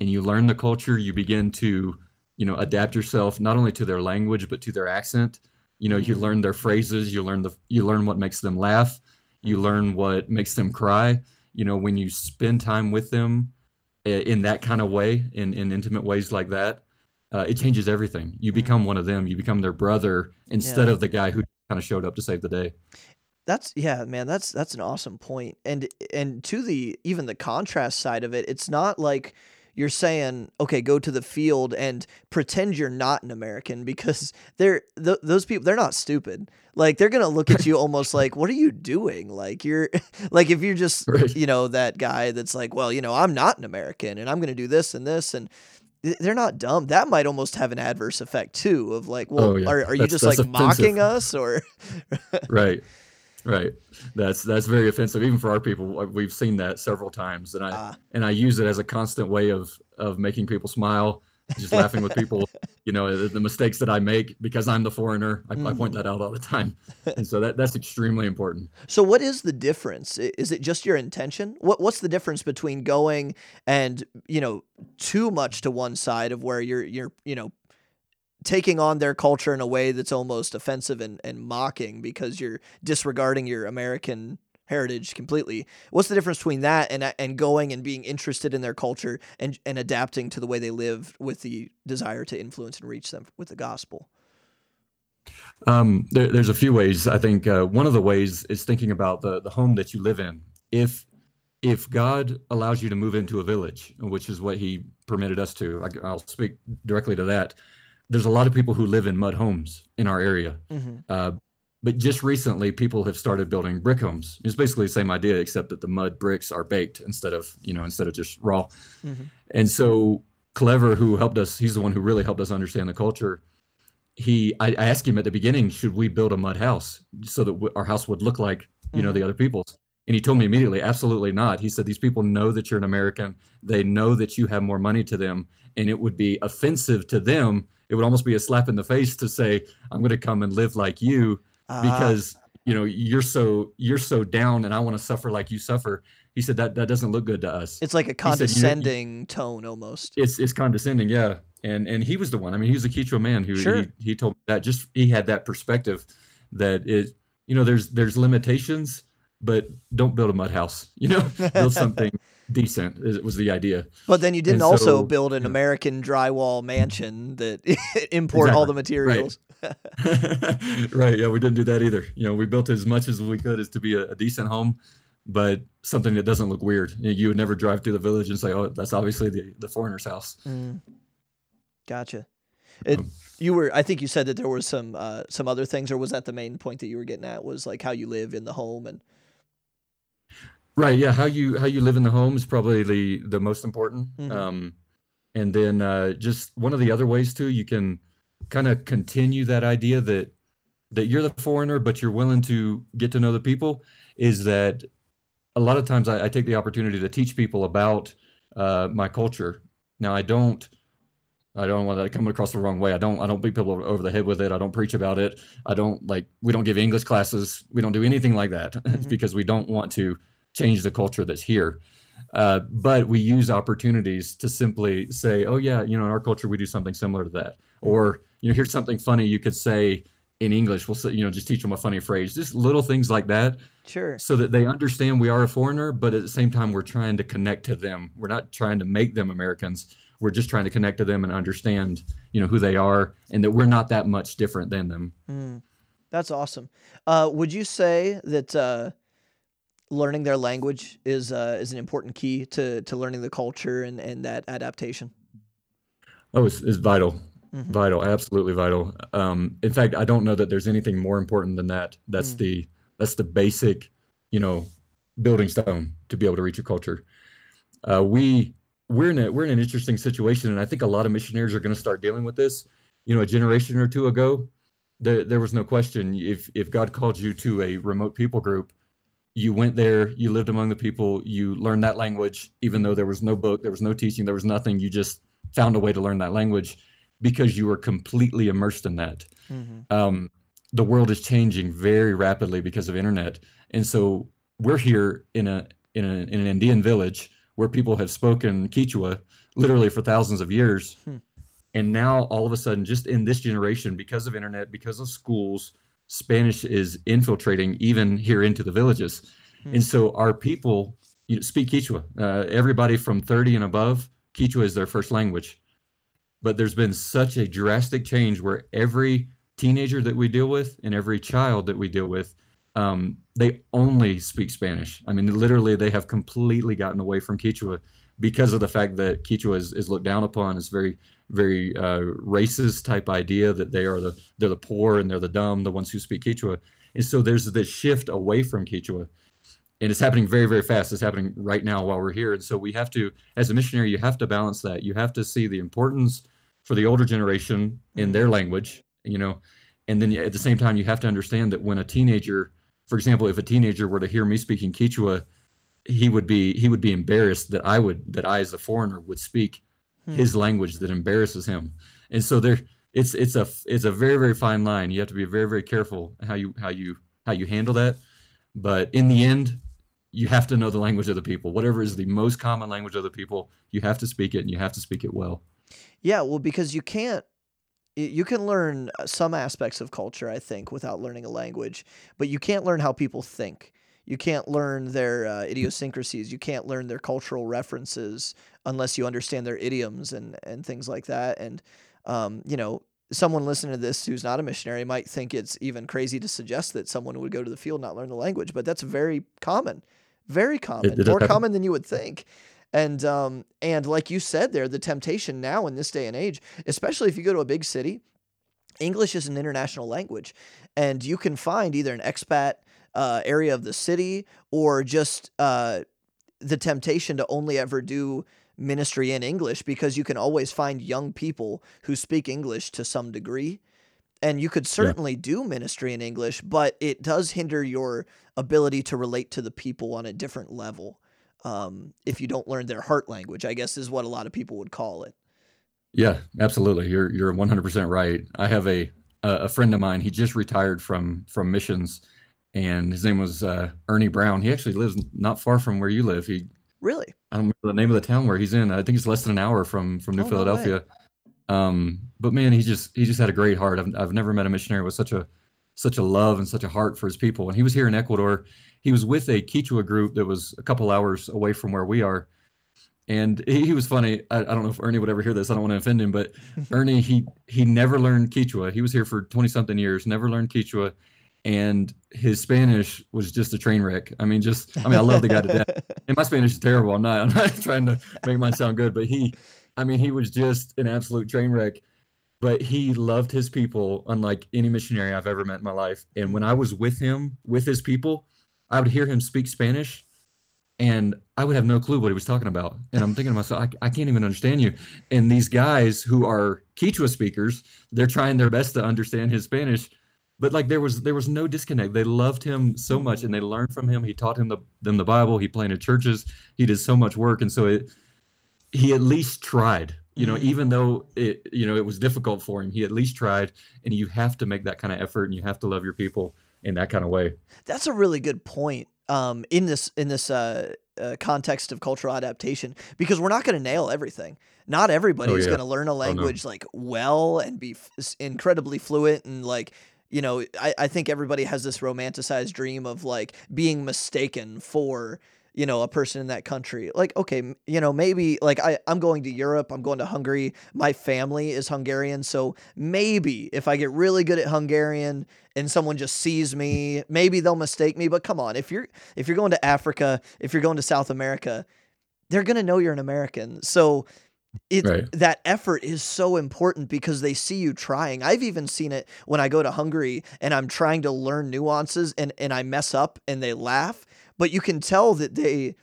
and you learn the culture, you begin to, you know, adapt yourself not only to their language but to their accent. You know, you Mhm. learn their phrases. You learn the you learn what makes them laugh. You Mm-hmm. learn what makes them cry. You know, when you spend time with them in that kind of way, in in intimate ways like that, uh, it changes everything. You become one of them. You become their brother instead Mm-hmm. Yeah. of the guy who kind of showed up to save the day. That's yeah, man. That's that's an awesome point. And and to the even the contrast side of it, it's not like you're saying, okay, go to the field and pretend you're not an American because they're th- those people. They're not stupid. Like they're gonna look at you almost like, what are you doing? Like you're like if you're just Right. you know that guy that's like, well, you know, I'm not an American and I'm gonna do this and this and. Th- They're not dumb. That might almost have an adverse effect too. Of like, well, Oh, yeah. are, are you just like mocking us or? right right that's that's very offensive even for our people Uh, we've seen that several times and i Ah. and i use it as a constant way of of making people smile just laughing with people you know the, the mistakes that i make because i'm the foreigner I, I point Mhm. that out all the time and so that that's extremely important So what is the difference? Is it just your intention? What what's the difference between going and, you know, too much to one side of where you're you're, you know, taking on their culture in a way that's almost offensive and, and mocking because you're disregarding your American heritage completely. What's the difference between that and and going and being interested in their culture and and adapting to the way they live with the desire to influence and reach them with the gospel? Um, there, there's a few ways. I think uh, one of the ways is thinking about the the home that you live in. If if God allows you to move into a village, which is what He permitted us to, I, I'll speak directly to that. There's a lot of people who live in mud homes in our area, Mm-hmm. uh, but just recently, people have started building brick homes. It's basically the same idea, except that the mud bricks are baked instead of you know instead of just raw. Mhm. And so Clever, who helped us, he's the one who really helped us understand the culture. He, I, I asked him at the beginning, should we build a mud house so that w- our house would look like you know Mhm. the other people's? And he told me immediately, absolutely not. He said these people know that you're an American. They know that you have more money to them, and it would be offensive to them. It would almost be a slap in the face to say, "I'm going to come and live like you." Ah, because you know you're so you're so down and i want to suffer like you suffer he said that that doesn't look good to us it's like a said, "You know, condescending tone almost. it's it's condescending yeah and and he was the one i mean he was a Quechua man who Sure. he, he told me that just he had that perspective that it you know there's there's limitations but don't build a mud house you know build something decent is, was the idea But then you didn't And also so- build an. American drywall mansion that import all the materials. right yeah we didn't do that either you know we built as much as we could as to be a, a decent home but something that doesn't look weird you, know, you would never drive through the village and say oh that's obviously the, the foreigner's house Mm. Gotcha. It, Um, you were. I think you said that there were some uh, some other things, or was that the main point that you were getting at? Was like how you live in the home and. right yeah how you how you live in the home is probably the the most important Mhm. um and then uh just one of the other ways too you can kind of continue that idea that that you're the foreigner but you're willing to get to know the people is that a lot of times I, I take the opportunity to teach people about uh, my culture. Now I don't I don't want that coming across the wrong way. I don't I don't beat people over the head with it. I don't preach about it. I don't like we don't give English classes. We don't do anything like that Mhm. because we don't want to change the culture that's here. Uh, but we use opportunities to simply say, oh, yeah, you know, in our culture, we do something similar to that. Or, you know, here's something funny you could say in English. We'll say, you know, just teach them a funny phrase, just little things like that. Sure. So that they understand we are a foreigner, but at the same time, we're trying to connect to them. We're not trying to make them Americans. We're just trying to connect to them and understand, you know, who they are and that we're not that much different than them. Mm, that's awesome. Uh, would you say that uh, learning their language is uh, is an important key to to learning the culture and and that adaptation? Oh, it's, it's vital. Mhm. Vital, absolutely vital. Um, in fact, I don't know that there's anything more important than that. That's Mm. the that's the basic, you know, building stone to be able to reach a culture. Uh, we we're in a we're in an interesting situation, and I think a lot of missionaries are going to start dealing with this. You know, a generation or two ago, there there was no question if if God called you to a remote people group, you went there, you lived among the people, you learned that language, even though there was no book, there was no teaching, there was nothing. You just found a way to learn that language because you were completely immersed in that. Mhm. Um, the world is changing very rapidly because of internet, and so we're here in a in, a, in an Indian village where people have spoken Quechua literally for thousands of years, Hmm. and now all of a sudden, just in this generation, because of internet, because of schools, Spanish is infiltrating even here into the villages, Hmm. and so our people you know, speak Quechua. Uh, everybody from 30 and above, Quechua is their first language but there's been such a drastic change where every teenager that we deal with and every child that we deal with um, they only speak spanish. I mean literally they have completely gotten away from quechua because of the fact that quechua is, is looked down upon as very very uh, racist type idea that they are the they're the poor and they're the dumb the ones who speak quechua and so there's this shift away from quechua and it's happening very very fast. It's happening right now while we're here. And so we have to as a missionary you have to balance that. You have to see the importance for the older generation in their language you know? And then at the same time you have to understand that when a teenager for example if a teenager were to hear me speaking quechua he would be he would be embarrassed that i would that i as a foreigner would speak Hmm. his language that embarrasses him. And so there it's it's a it's a very very fine line. You have to be very very careful how you how you how you handle that. But in the end you have to know the language of the people whatever is the most common language of the people you have to speak it and you have to speak it well Yeah, well, because you can't. You can learn uh, some aspects of culture, I think, without learning a language, but you can't learn how people think. You can't learn their uh, idiosyncrasies. You can't learn their cultural references unless you understand their idioms and, and things like that. And, um, you know, someone listening to this who's not a missionary might think it's even crazy to suggest that someone would go to the field not learn the language, but that's very common. Very common. it does More happen. common than you would think. And um, and like you said there, the temptation now in this day and age, especially if you go to a big city, English is an international language, and you can find either an expat uh, area of the city or just uh, the temptation to only ever do ministry in English because you can always find young people who speak English to some degree. And you could certainly do ministry in English, but it does hinder your ability to relate to the people on a different level um, if you don't learn their heart language, I guess is what a lot of people would call it. Yeah, absolutely. You're you're 100% right. I have a a friend of mine. He just retired from from missions, and his name was uh, Ernie Brown. He actually lives not far from where you live. He Really? I don't remember the name of the town where he's in. I think it's less than an hour from from New Oh, no. Philadelphia. Um, but man, he just he just had a great heart. I've I've never met a missionary with such a such a love and such a heart for his people. And he was here in Ecuador. He was with a Quechua group that was a couple hours away from where we are. And he, he was funny. I, I don't know if Ernie would ever hear this. I don't want to offend him, but Ernie, he he never learned Quechua. He was here for 20 something years, never learned Quechua. And his Spanish was just a train wreck. I mean, just I mean, I love the guy to death. And my Spanish is terrible. I'm not I'm not trying to make mine sound good, but he I mean, he was just an absolute train wreck. But he loved his people unlike any missionary I've ever met in my life. And when I was with him, with his people, I would hear him speak Spanish and I would have no clue what he was talking about. And I'm thinking to myself, I, I can't even understand you. And these guys who are Quechua speakers, they're trying their best to understand his Spanish. But like there was there was no disconnect. They loved him so much and they learned from him. He taught him the, them the Bible. He planted churches. He did so much work. And so it he at least tried. You know, Mhm. even though it you know it was difficult for him, he at least tried. And you have to make that kind of effort and you have to love your people in that kind of way. That's a really good point. Um, in this in this uh, uh, context of cultural adaptation because we're not going to nail everything. Not everybody Oh, is yeah. going to learn a no. language like well and be f- incredibly fluent and like you know I, I think everybody has this romanticized dream of like being mistaken for you know a person in that country like okay you know maybe like I, i'm going to europe i'm going to hungary my family is hungarian so maybe if i get really good at hungarian and someone just sees me maybe they'll mistake me but come on if you're if you're going to africa if you're going to south america they're going to know you're an american so it Right. that effort is so important because they see you trying. I've even seen it when I go to Hungary and I'm trying to learn nuances and and I mess up and they laugh, but you can tell that they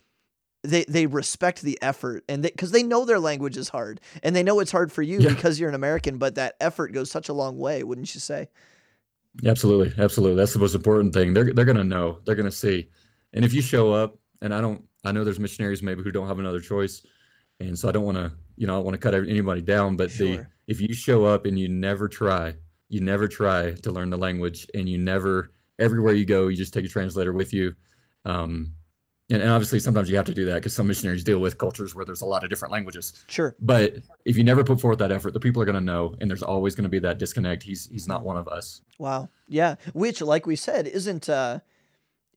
they they respect the effort and they because they know their language is hard and they know it's hard for you Yeah. because you're an American, but that effort goes such a long way, wouldn't you say? Absolutely, absolutely. That's the most important thing. They're they're gonna know. They're gonna see. And if you show up, and I don't, I know there's missionaries maybe who don't have another choice, and so I don't want to, you know, I want to cut anybody down. But the if you show up and you never try, you never try to learn the language, and you never everywhere you go, you just take a translator with you. Um, and, and obviously sometimes you have to do that because some missionaries deal with cultures where there's a lot of different languages. Sure. But if you never put forth that effort, the people are going to know, and there's always going to be that disconnect. He's he's not one of us. Wow. Yeah. Which, like we said, isn't uh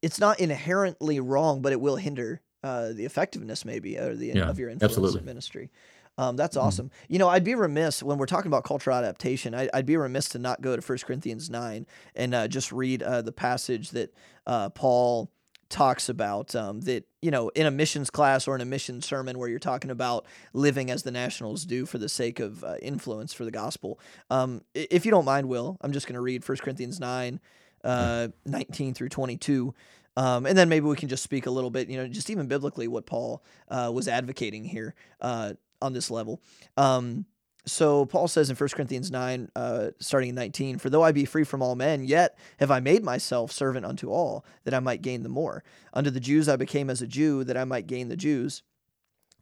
it's not inherently wrong, but it will hinder uh the effectiveness maybe or the Yeah, of your influence absolutely. in ministry. Um, that's Mhm. awesome. You know, I'd be remiss when we're talking about cultural adaptation. I, I'd be remiss to not go to 1 Corinthians 9 and uh, just read uh, the passage that uh, Paul talks about um, that, you know, in a missions class or in a mission sermon where you're talking about living as the nationals do for the sake of uh, influence for the gospel. Um, if you don't mind, Will, I'm just going to read 1 Corinthians 9, uh, 19 through 22. Um, and then maybe we can just speak a little bit, you know, just even biblically what Paul uh, was advocating here uh, on this level. Um, so Paul says in 1 Corinthians 9, uh, starting in 19, For though I be free from all men, yet have I made myself servant unto all, that I might gain the more. Unto the Jews I became as a Jew, that I might gain the Jews.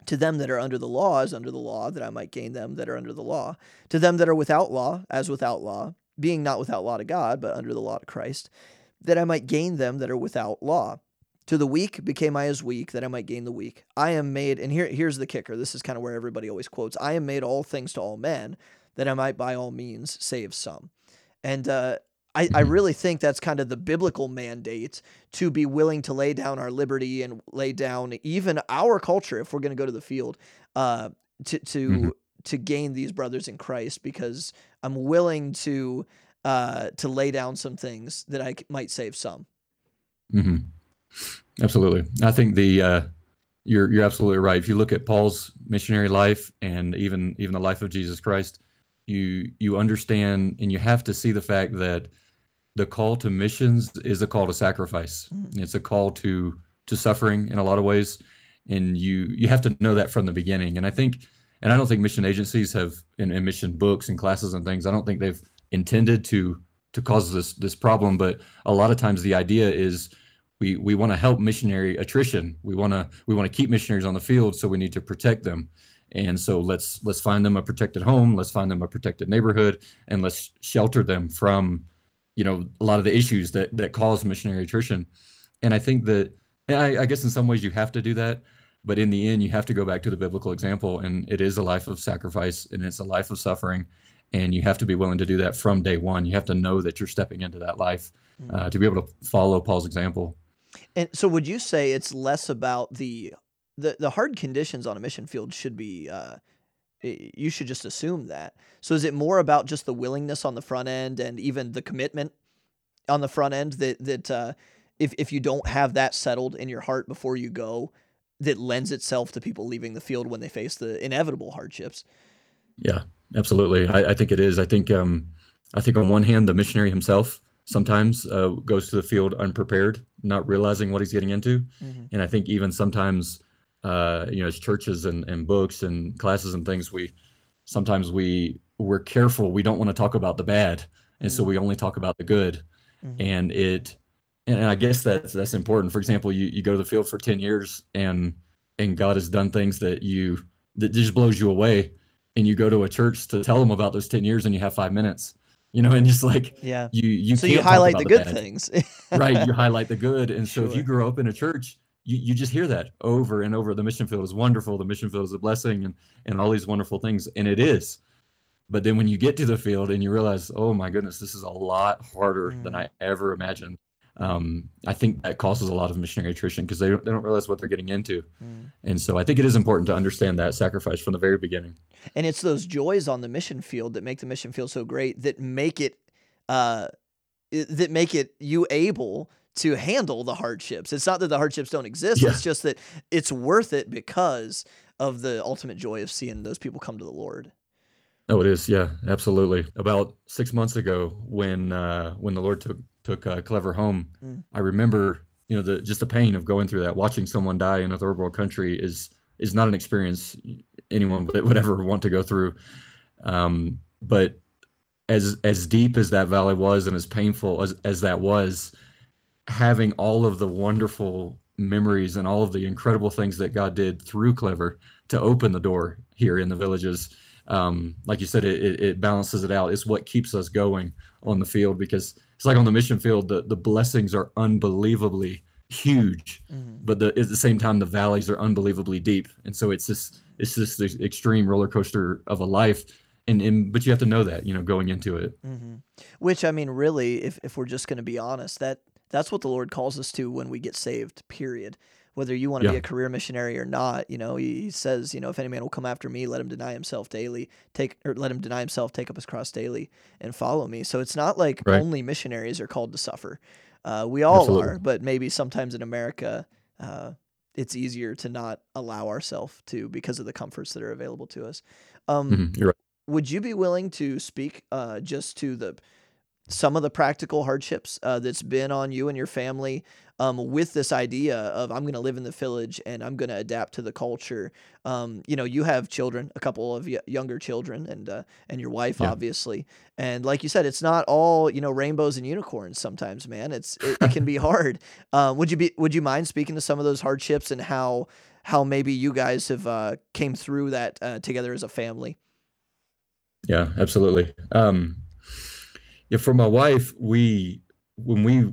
To them that are under the law, as under the law, that I might gain them that are under the law. To them that are without law, as without law, being not without law to God, but under the law to Christ, that I might gain them that are without law. To the weak became I as weak, that I might gain the weak. I am made, and here, here's the kicker. This is kind of where everybody always quotes I am made all things to all men, that I might by all means save some. And uh, I, I Mhm. really think that's kind of the biblical mandate to be willing to lay down our liberty and lay down even our culture if we're going to go to the field uh, to to Mhm. to gain these brothers in Christ because I'm willing to uh, to lay down some things that I might save some. hmm Absolutely. I think the uh, you're you're absolutely right. If you look at Paul's missionary life and even even the life of Jesus Christ, you you understand and you have to see the fact that the call to missions is a call to sacrifice. Mhm. It's a call to to suffering in a lot of ways, and you you have to know that from the beginning. And I think, and I don't think mission agencies have in, in mission books and classes and things. I don't think they've intended to to cause this this problem, but a lot of times the idea is we we want to help missionary attrition. We want to we want to keep missionaries on the field, so we need to protect them. And so let's let's find them a protected home, let's find them a protected neighborhood, and let's shelter them from, you know, a lot of the issues that that cause missionary attrition. And I think that I, I guess in some ways you have to do that, but in the end you have to go back to the biblical example, and it is a life of sacrifice and it's a life of suffering, and you have to be willing to do that from day one. You have to know that you're stepping into that life uh, to be able to follow Paul's example. And so, would you say it's less about the the the hard conditions on a mission field should be uh, you should just assume that. So, is it more about just the willingness on the front end and even the commitment on the front end that that uh, if if you don't have that settled in your heart before you go, that lends itself to people leaving the field when they face the inevitable hardships. Yeah, absolutely. I, I think it is. I think um, I think on one hand, the missionary himself sometimes uh, goes to the field unprepared, not realizing what he's getting into, and I think even sometimes, uh, you know, as churches and, and books and classes and things, we sometimes we we're careful. We don't want to talk about the bad, and so Mhm. we only talk about the good, Mhm. and it. And I guess that's that's important. For example, you, you go to the field for ten years, and and God has done things that you that just blows you away, and you go to a church to tell them about those 10 years and you have five minutes you know and just like Yeah. you you so you highlight about the good bad. things. right you highlight the good and so if you Sure. grow up in a church you, you just hear that over and over. The mission field is wonderful. The mission field is a blessing and, and all these wonderful things. And it is. But then when you get to the field and you realize, oh my goodness, this is a lot harder mm. than I ever imagined. Um, I think that causes a lot of missionary attrition because they don't, they don't realize what they're getting into. Mm. And so I think it is important to understand that sacrifice from the very beginning. And it's those joys on the mission field that make the mission field so great that make it, uh, that make it you able to handle the hardships. It's not that the hardships don't exist. Yeah. It's just that it's worth it because of the ultimate joy of seeing those people come to the Lord. Oh, it is. Yeah, absolutely. About six months ago, when uh, when the Lord took took uh, Clever home, mm. I remember you know the just the pain of going through that. Watching someone die in a third world country is is not an experience anyone would ever want to go through. Um, but as as deep as that valley was and as painful as, as that was, having all of the wonderful memories and all of the incredible things that God did through Clever to open the door here in the villages. Um, like you said, it, it, balances it out. It's what keeps us going on the field because it's like on the mission field, the, the blessings are unbelievably huge, mm-hmm. but the, at the same time, the valleys are unbelievably deep. And so it's this, it's this extreme roller coaster of a life. And, and but you have to know that, you know, going into it. Mm-hmm. Which I mean, really, if, if we're just going to be honest, that that's what the Lord calls us to when we get saved, period. Whether you want to yeah. be a career missionary or not, you know, he, says, you know, if any man will come after me, let him deny himself daily, take or let him deny himself, take up his cross daily, and follow me. So it's not like right. only missionaries are called to suffer. Uh, we all Absolutely. are, but maybe sometimes in America, uh, it's easier to not allow ourselves to because of the comforts that are available to us. Um, mm-hmm. right. Would you be willing to speak uh, just to the some of the practical hardships uh, that's been on you and your family um, with this idea of I'm going to live in the village and I'm going to adapt to the culture. Um, you know, you have children, a couple of y- younger children, and uh, and your wife, yeah. obviously. And like you said, it's not all you know rainbows and unicorns. Sometimes, man, it's it, it can be hard. Um, would you be Would you mind speaking to some of those hardships and how how maybe you guys have uh, came through that uh, together as a family? Yeah, absolutely. Um, yeah, for my wife, we when we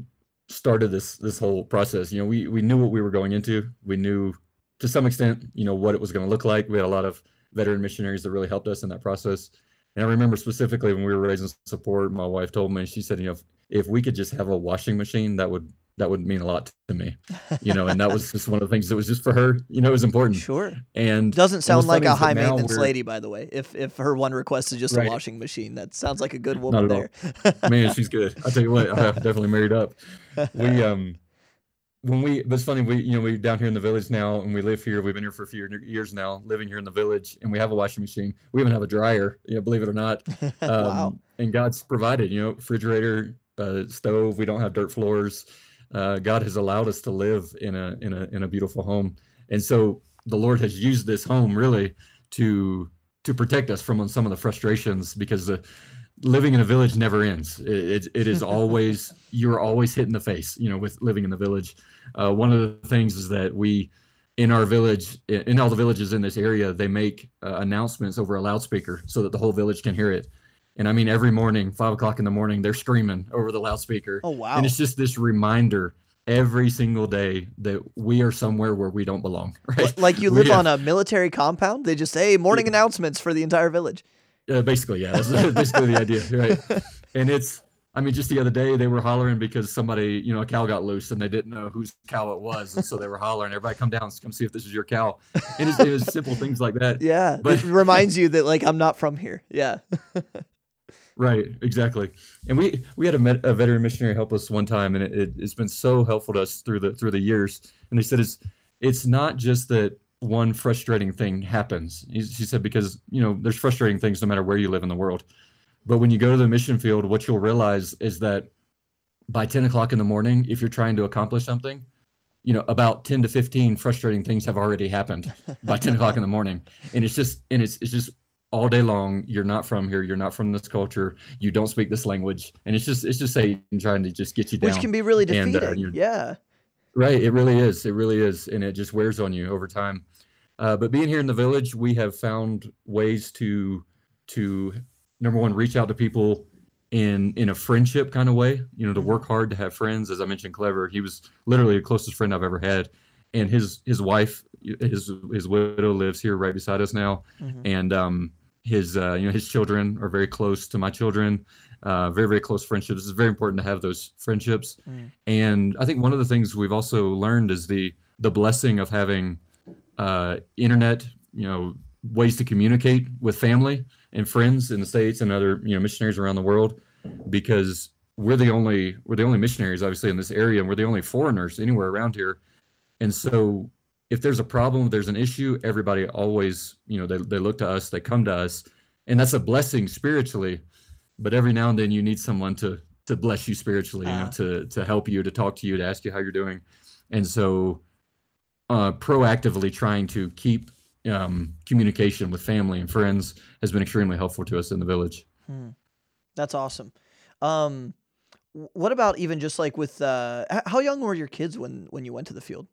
started this this whole process, you know, we we knew what we were going into. We knew to some extent, you know, what it was going to look like. We had a lot of veteran missionaries that really helped us in that process. And I remember specifically when we were raising support, my wife told me, she said, you know, if, if we could just have a washing machine, that would that would mean a lot to me, you know, and that was just one of the things that was just for her, you know, it was important. Sure. And doesn't sound like a high maintenance lady, by the way. If if her one request is just right. a washing machine, that sounds like a good woman there. Man, she's good. I tell you what, I have definitely married up. We um when we but it's funny we you know we down here in the village now and we live here we've been here for a few years now living here in the village and we have a washing machine we even have a dryer you know believe it or not um, wow. and god's provided you know refrigerator uh, stove we don't have dirt floors uh, God has allowed us to live in a in a in a beautiful home, and so the Lord has used this home really to to protect us from some of the frustrations because the living in a village never ends. It, it, it is always you're always hit in the face, you know, with living in the village. Uh, one of the things is that we in our village, in all the villages in this area, they make uh, announcements over a loudspeaker so that the whole village can hear it. And I mean, every morning, five o'clock in the morning, they're screaming over the loudspeaker. Oh, wow. And it's just this reminder every single day that we are somewhere where we don't belong. Right? Like you live on a military compound. They just say hey, morning yeah. announcements for the entire village. Yeah, basically, yeah. That's basically the idea, right? And it's, I mean, just the other day they were hollering because somebody, you know, a cow got loose and they didn't know whose cow it was, and so they were hollering, "Everybody, come down, come see if this is your cow." And it's, it was simple things like that. Yeah, but it reminds you that like I'm not from here. Yeah. Right, exactly. And we we had a, a veteran missionary help us one time, and it, it, has been so helpful to us through the through the years. And they said it's it's not just that one frustrating thing happens. He, she said because you know there's frustrating things no matter where you live in the world, but when you go to the mission field, what you'll realize is that by 10 o'clock in the morning, if you're trying to accomplish something, you know about 10 to 15 frustrating things have already happened by 10 o'clock in the morning, and it's just and it's it's just all day long you're not from here you're not from this culture you don't speak this language. And it's just it's just saying trying to just get you down which can be really defeating and, uh, yeah. Right it really is it really is and it just wears on you over time. Uh, but being here in the village we have found ways to to number one reach out to people in in a friendship kind of way you know to work hard to have friends as i mentioned clever he was literally the closest friend i've ever had. And his his wife, his his widow lives here right beside us now, mm-hmm. and um, his uh, you know his children are very close to my children. Uh, very very close friendships. It's very important to have those friendships. Mm. And I think one of the things we've also learned is the the blessing of having uh, internet, you know, ways to communicate with family and friends in the states and other you know missionaries around the world, because we're the only we're the only missionaries obviously in this area, and we're the only foreigners anywhere around here. And so, if there's a problem, if there's an issue, everybody always you know they they look to us, they come to us, and that's a blessing spiritually. But every now and then, you need someone to to bless you spiritually, you know, to to help you, to talk to you, to ask you how you're doing. And so uh, proactively trying to keep um, communication with family and friends has been extremely helpful to us in the village. Hmm. That's awesome. Um, what about even just like with uh, how young were your kids when when you went to the field?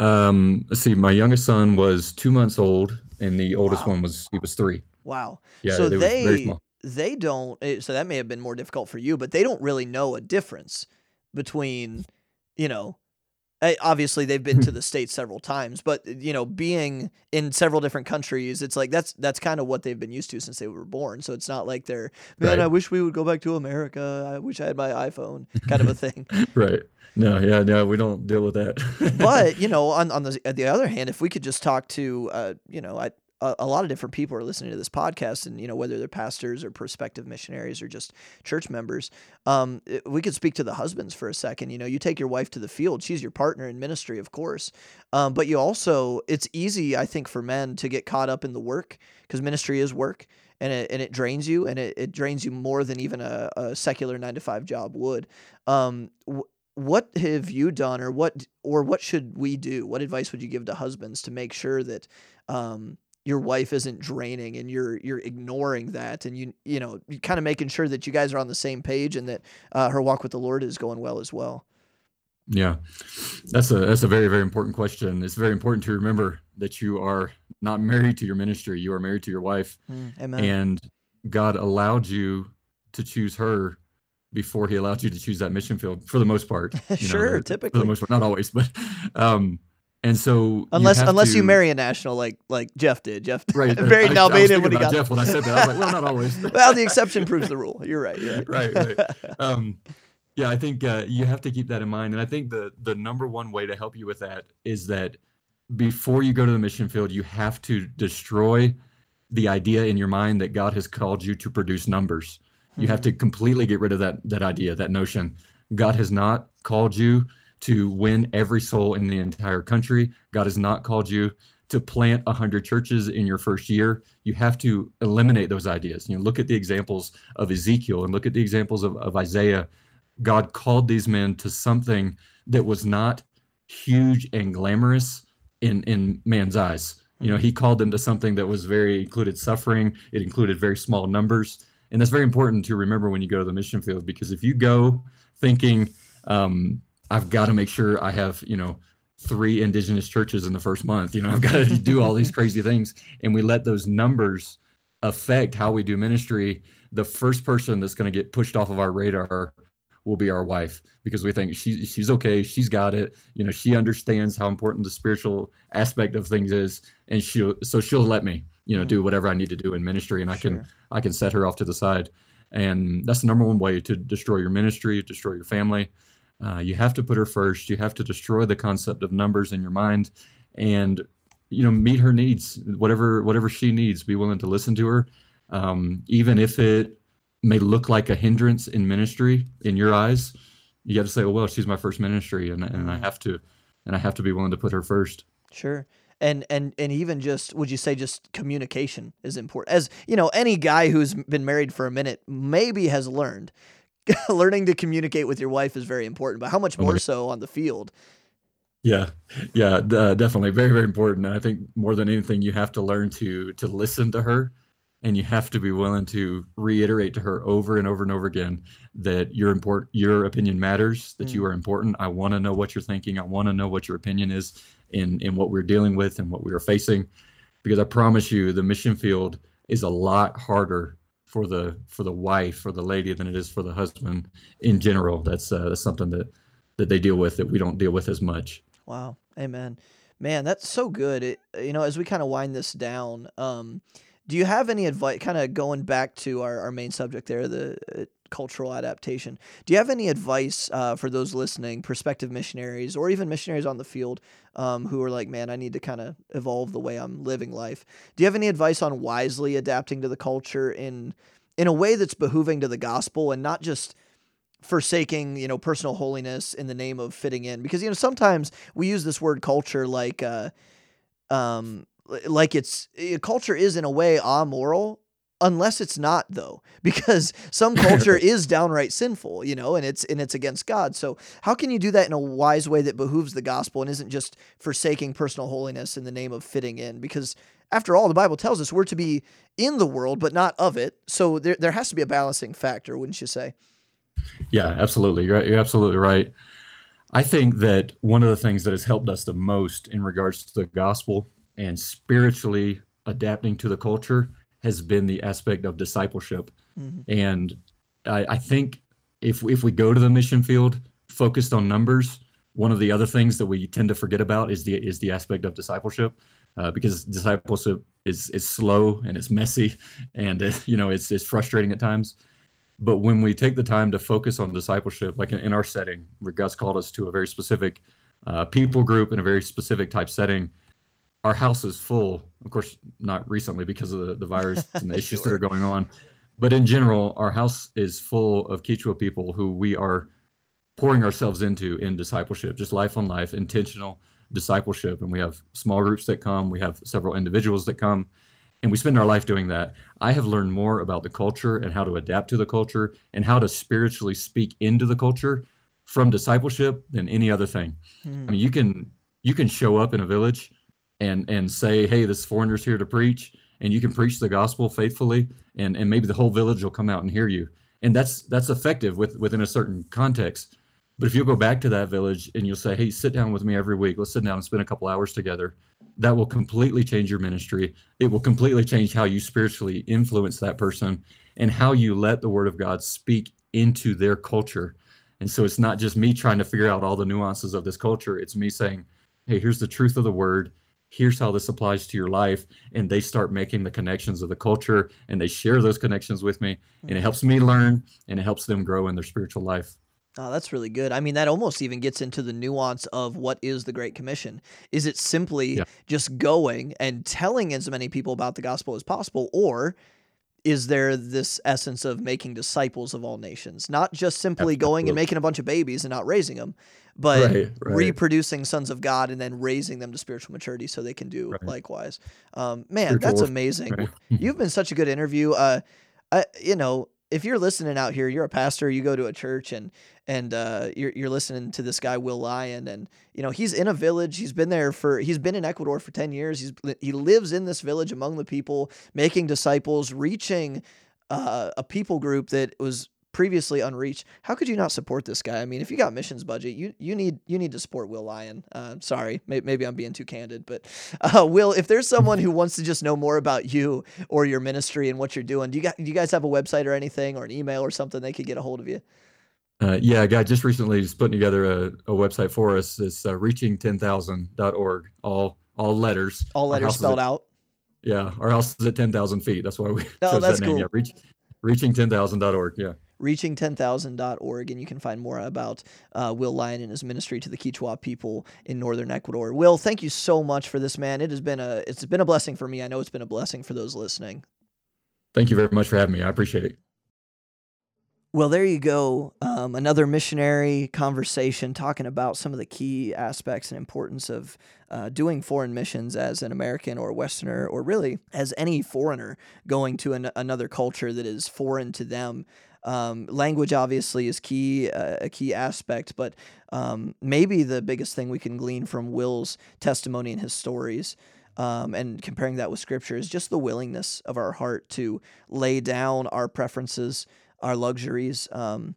Um, let's see. My youngest son was two months old, and the oldest wow. one was he was three. Wow. Yeah. So they they, don't. Eh, so that may have been more difficult for you, but they don't really know a difference between you know obviously they've been to the states several times but you know being in several different countries it's like that's that's kind of what they've been used to since they were born. So it's not like they're man right. i wish we would go back to america. I wish i had my iphone kind of a thing. Right. No yeah no we don't deal with that. But you know on, on the, the other hand if we could just talk to uh, you know I, a, a lot of different people are listening to this podcast, and you know whether they're pastors or prospective missionaries or just church members. Um, we could speak to the husbands for a second. You know, you take your wife to the field; she's your partner in ministry, of course. Um, but you also, it's easy, I think, for men to get caught up in the work because ministry is work and it, and it drains you and it, it drains you more than even a, a secular nine to five job would. Um, what have you done or what or what should we do? What advice would you give to husbands to make sure that um, your wife isn't draining and you're you're ignoring that and you you know you kind of making sure that you guys are on the same page and that uh, her walk with the Lord is going well as well. Yeah, that's a that's a very very important question. It's very important to remember that you are not married to your ministry; you are married to your wife, mm, and God allowed you to choose her before He allowed you to choose that mission field for the most part. sure, know, typically for the most part, not always, but um, and so unless you unless to, you marry a national like like Jeff did, Jeff right, married an Albanian when he got Jeff when I said that. I was like, well, not always. well, the exception proves the rule. You're right. Yeah. right. Right. Um, yeah, I think uh, you have to keep that in mind, and I think the the number one way to help you with that is that before you go to the mission field, you have to destroy the idea in your mind that God has called you to produce numbers. You have to hmm. completely get rid of that that idea, that notion. God has not called you to win every soul in the entire country. God has not called you to plant 100 churches in your first year. You have to eliminate those ideas. You know, look at the examples of Ezekiel and look at the examples of, of Isaiah. God called these men to something that was not huge and glamorous in, in man's eyes. You know, he called them to something that was very included suffering, it included very small numbers. And that's very important to remember when you go to the mission field because if you go thinking, um, I've got to make sure I have, you know, three indigenous churches in the first month. You know, I've got to do all these crazy things. And we let those numbers affect how we do ministry. The first person that's going to get pushed off of our radar will be our wife because we think she, she's okay. She's got it. You know, she understands how important the spiritual aspect of things is. And she'll, so she'll let me, you know, do mm. whatever I need to do in ministry and I can, I can set her off to the side. And that's the number one way to destroy your ministry, destroy your family. Uh, you have to put her first. You have to destroy the concept of numbers in your mind, and you know meet her needs. Whatever whatever she needs, be willing to listen to her, um, even if it may look like a hindrance in ministry in your eyes. You got to say, oh, well, she's my first ministry, and and I have to, and I have to be willing to put her first. Sure and and and even just would you say just communication is important as you know any guy who's been married for a minute maybe has learned learning to communicate with your wife is very important, but how much more so on the field? Yeah, yeah, uh, definitely, very, very important. And I think more than anything, you have to learn to to listen to her, and you have to be willing to reiterate to her over and over and over again that your import your opinion matters, that mm. you are important. I want to know what you're thinking. I want to know what your opinion is in in what we're dealing with and what we are facing, because I promise you, the mission field is a lot harder for the for the wife or the lady than it is for the husband in general. That's uh, that's something that that they deal with that we don't deal with as much. Wow. Amen. Man, that's so good. It, you know, as we kind of wind this down, um, do you have any advice, kind of going back to our, our main subject there, the uh, cultural adaptation? Do you have any advice uh, for those listening, prospective missionaries, or even missionaries on the field um, who are like, man, I need to kind of evolve the way I'm living life? Do you have any advice on wisely adapting to the culture in in a way that's behooving to the gospel and not just forsaking you know personal holiness in the name of fitting in because you know sometimes we use this word culture like uh um like it's eh, culture is in a way amoral unless it's not though because some culture is downright sinful you know and it's and it's against god. So how can you do that in a wise way that behooves the gospel and isn't just forsaking personal holiness in the name of fitting in? Because after all the bible tells us we're to be in the world but not of it. So there, there has to be a balancing factor wouldn't you say? Yeah absolutely. You're, you're absolutely right. I think that one of the things that has helped us the most in regards to the gospel and spiritually adapting to the culture has been the aspect of discipleship. Mm-hmm. And I, I, think if if we go to the mission field focused on numbers, one of the other things that we tend to forget about is the is the aspect of discipleship, uh, because discipleship is is slow and it's messy, and it, you know it's it's frustrating at times. But when we take the time to focus on discipleship, like in, in our setting, where God's called us to a very specific uh, people group in a very specific type setting, our house is full. Of course, not recently because of the, the virus and the issues sure. that are going on. But in general, our house is full of Quechua people who we are pouring ourselves into in discipleship, just life on life, intentional discipleship. And we have small groups that come, we have several individuals that come, and we spend our life doing that. I have learned more about the culture and how to adapt to the culture and how to spiritually speak into the culture from discipleship than any other thing. Mm. I mean, you can you can show up in a village and and say, hey, this foreigner's here to preach, and you can preach the gospel faithfully, and and maybe the whole village will come out and hear you, and that's that's effective with within a certain context. But if you'll go back to that village and you'll say, hey, sit down with me every week, let's sit down and spend a couple hours together, that will completely change your ministry. It will completely change how you spiritually influence that person and how you let the word of God speak into their culture. And so it's not just me trying to figure out all the nuances of this culture. It's me saying, hey, here's the truth of the word here's how this applies to your life and they start making the connections of the culture and they share those connections with me and it mm-hmm. helps me learn and it helps them grow in their spiritual life Oh, that's really good. I mean, that almost even gets into the nuance of what is the Great Commission. Is it simply yeah. just going and telling as many people about the gospel as possible, or is there this essence of making disciples of all nations? Not just simply Absolutely. going and making a bunch of babies and not raising them, but right, right. reproducing sons of God and then raising them to spiritual maturity so they can do right. likewise. Um, man, spiritual that's amazing. You've been such a good interview. Uh, I, you know, if you're listening out here, you're a pastor, you go to a church and and uh, you're you're listening to this guy Will Lyon, and you know he's in a village. He's been there for he's been in Ecuador for ten years. He's he lives in this village among the people, making disciples, reaching uh, a people group that was previously unreached. How could you not support this guy? I mean, if you got missions budget, you you need you need to support Will Lyon. Uh, sorry, may, maybe I'm being too candid, but uh, Will, if there's someone who wants to just know more about you or your ministry and what you're doing, do you got do you guys have a website or anything or an email or something they could get a hold of you? Uh, yeah, guy just recently just putting together a, a website for us. It's uh, reaching10000.org. All all letters. All letters spelled at, out. Yeah, our house is at 10,000 feet. That's why we oh, chose that's that name. Cool. Yeah, reach, reaching10000.org. Yeah reaching10000.org, and you can find more about uh, Will Lyon and his ministry to the Quechua people in northern Ecuador. Will, thank you so much for this, man. It has been a it's been a blessing for me. I know it's been a blessing for those listening. Thank you very much for having me. I appreciate it. Well, there you go. Um, another missionary conversation talking about some of the key aspects and importance of uh, doing foreign missions as an American or Westerner, or really as any foreigner going to an, another culture that is foreign to them. Um, language obviously is key, uh, a key aspect, but um, maybe the biggest thing we can glean from Will's testimony and his stories. Um, and comparing that with scripture is just the willingness of our heart to lay down our preferences, our luxuries, um,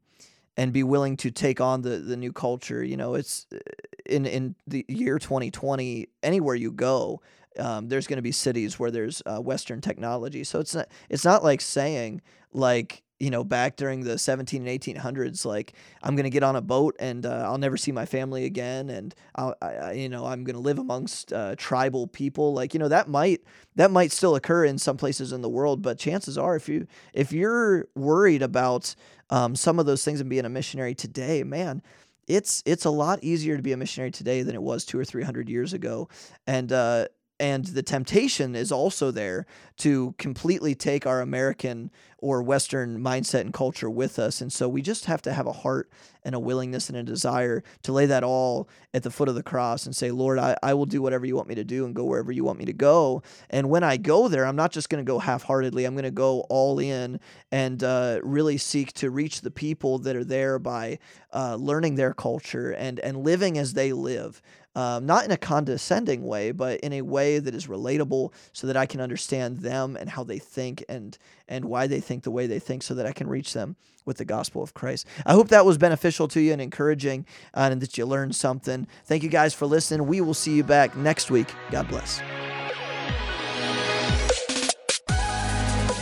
and be willing to take on the the new culture. You know, it's uh, in in the year 2020. Anywhere you go, um, there's going to be cities where there's uh, Western technology. So it's not it's not like saying like you know, back during the 17 and 1800s, like I'm going to get on a boat and uh, I'll never see my family again. And I'll, I, you know, I'm going to live amongst uh, tribal people. Like, you know, that might, that might still occur in some places in the world, but chances are if you, if you're worried about um, some of those things and being a missionary today, man, it's it's a lot easier to be a missionary today than it was two or three hundred years ago, and uh, and the temptation is also there to completely take our American or Western mindset and culture with us. And so we just have to have a heart and a willingness and a desire to lay that all at the foot of the cross and say, Lord, I, I will do whatever you want me to do and go wherever you want me to go. And when I go there, I'm not just going to go half heartedly, I'm going to go all in and uh, really seek to reach the people that are there by uh, learning their culture and, and living as they live um, not in a condescending way, but in a way that is relatable so that I can understand them and how they think and and why they think the way they think so that I can reach them with the gospel of Christ. I hope that was beneficial to you and encouraging uh, and that you learned something. Thank you guys for listening. We will see you back next week. God bless.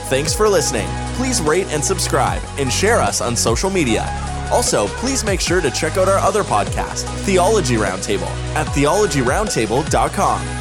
Thanks for listening. Please rate and subscribe and share us on social media. Also, please make sure to check out our other podcast, Theology Roundtable, at theologyroundtable.com.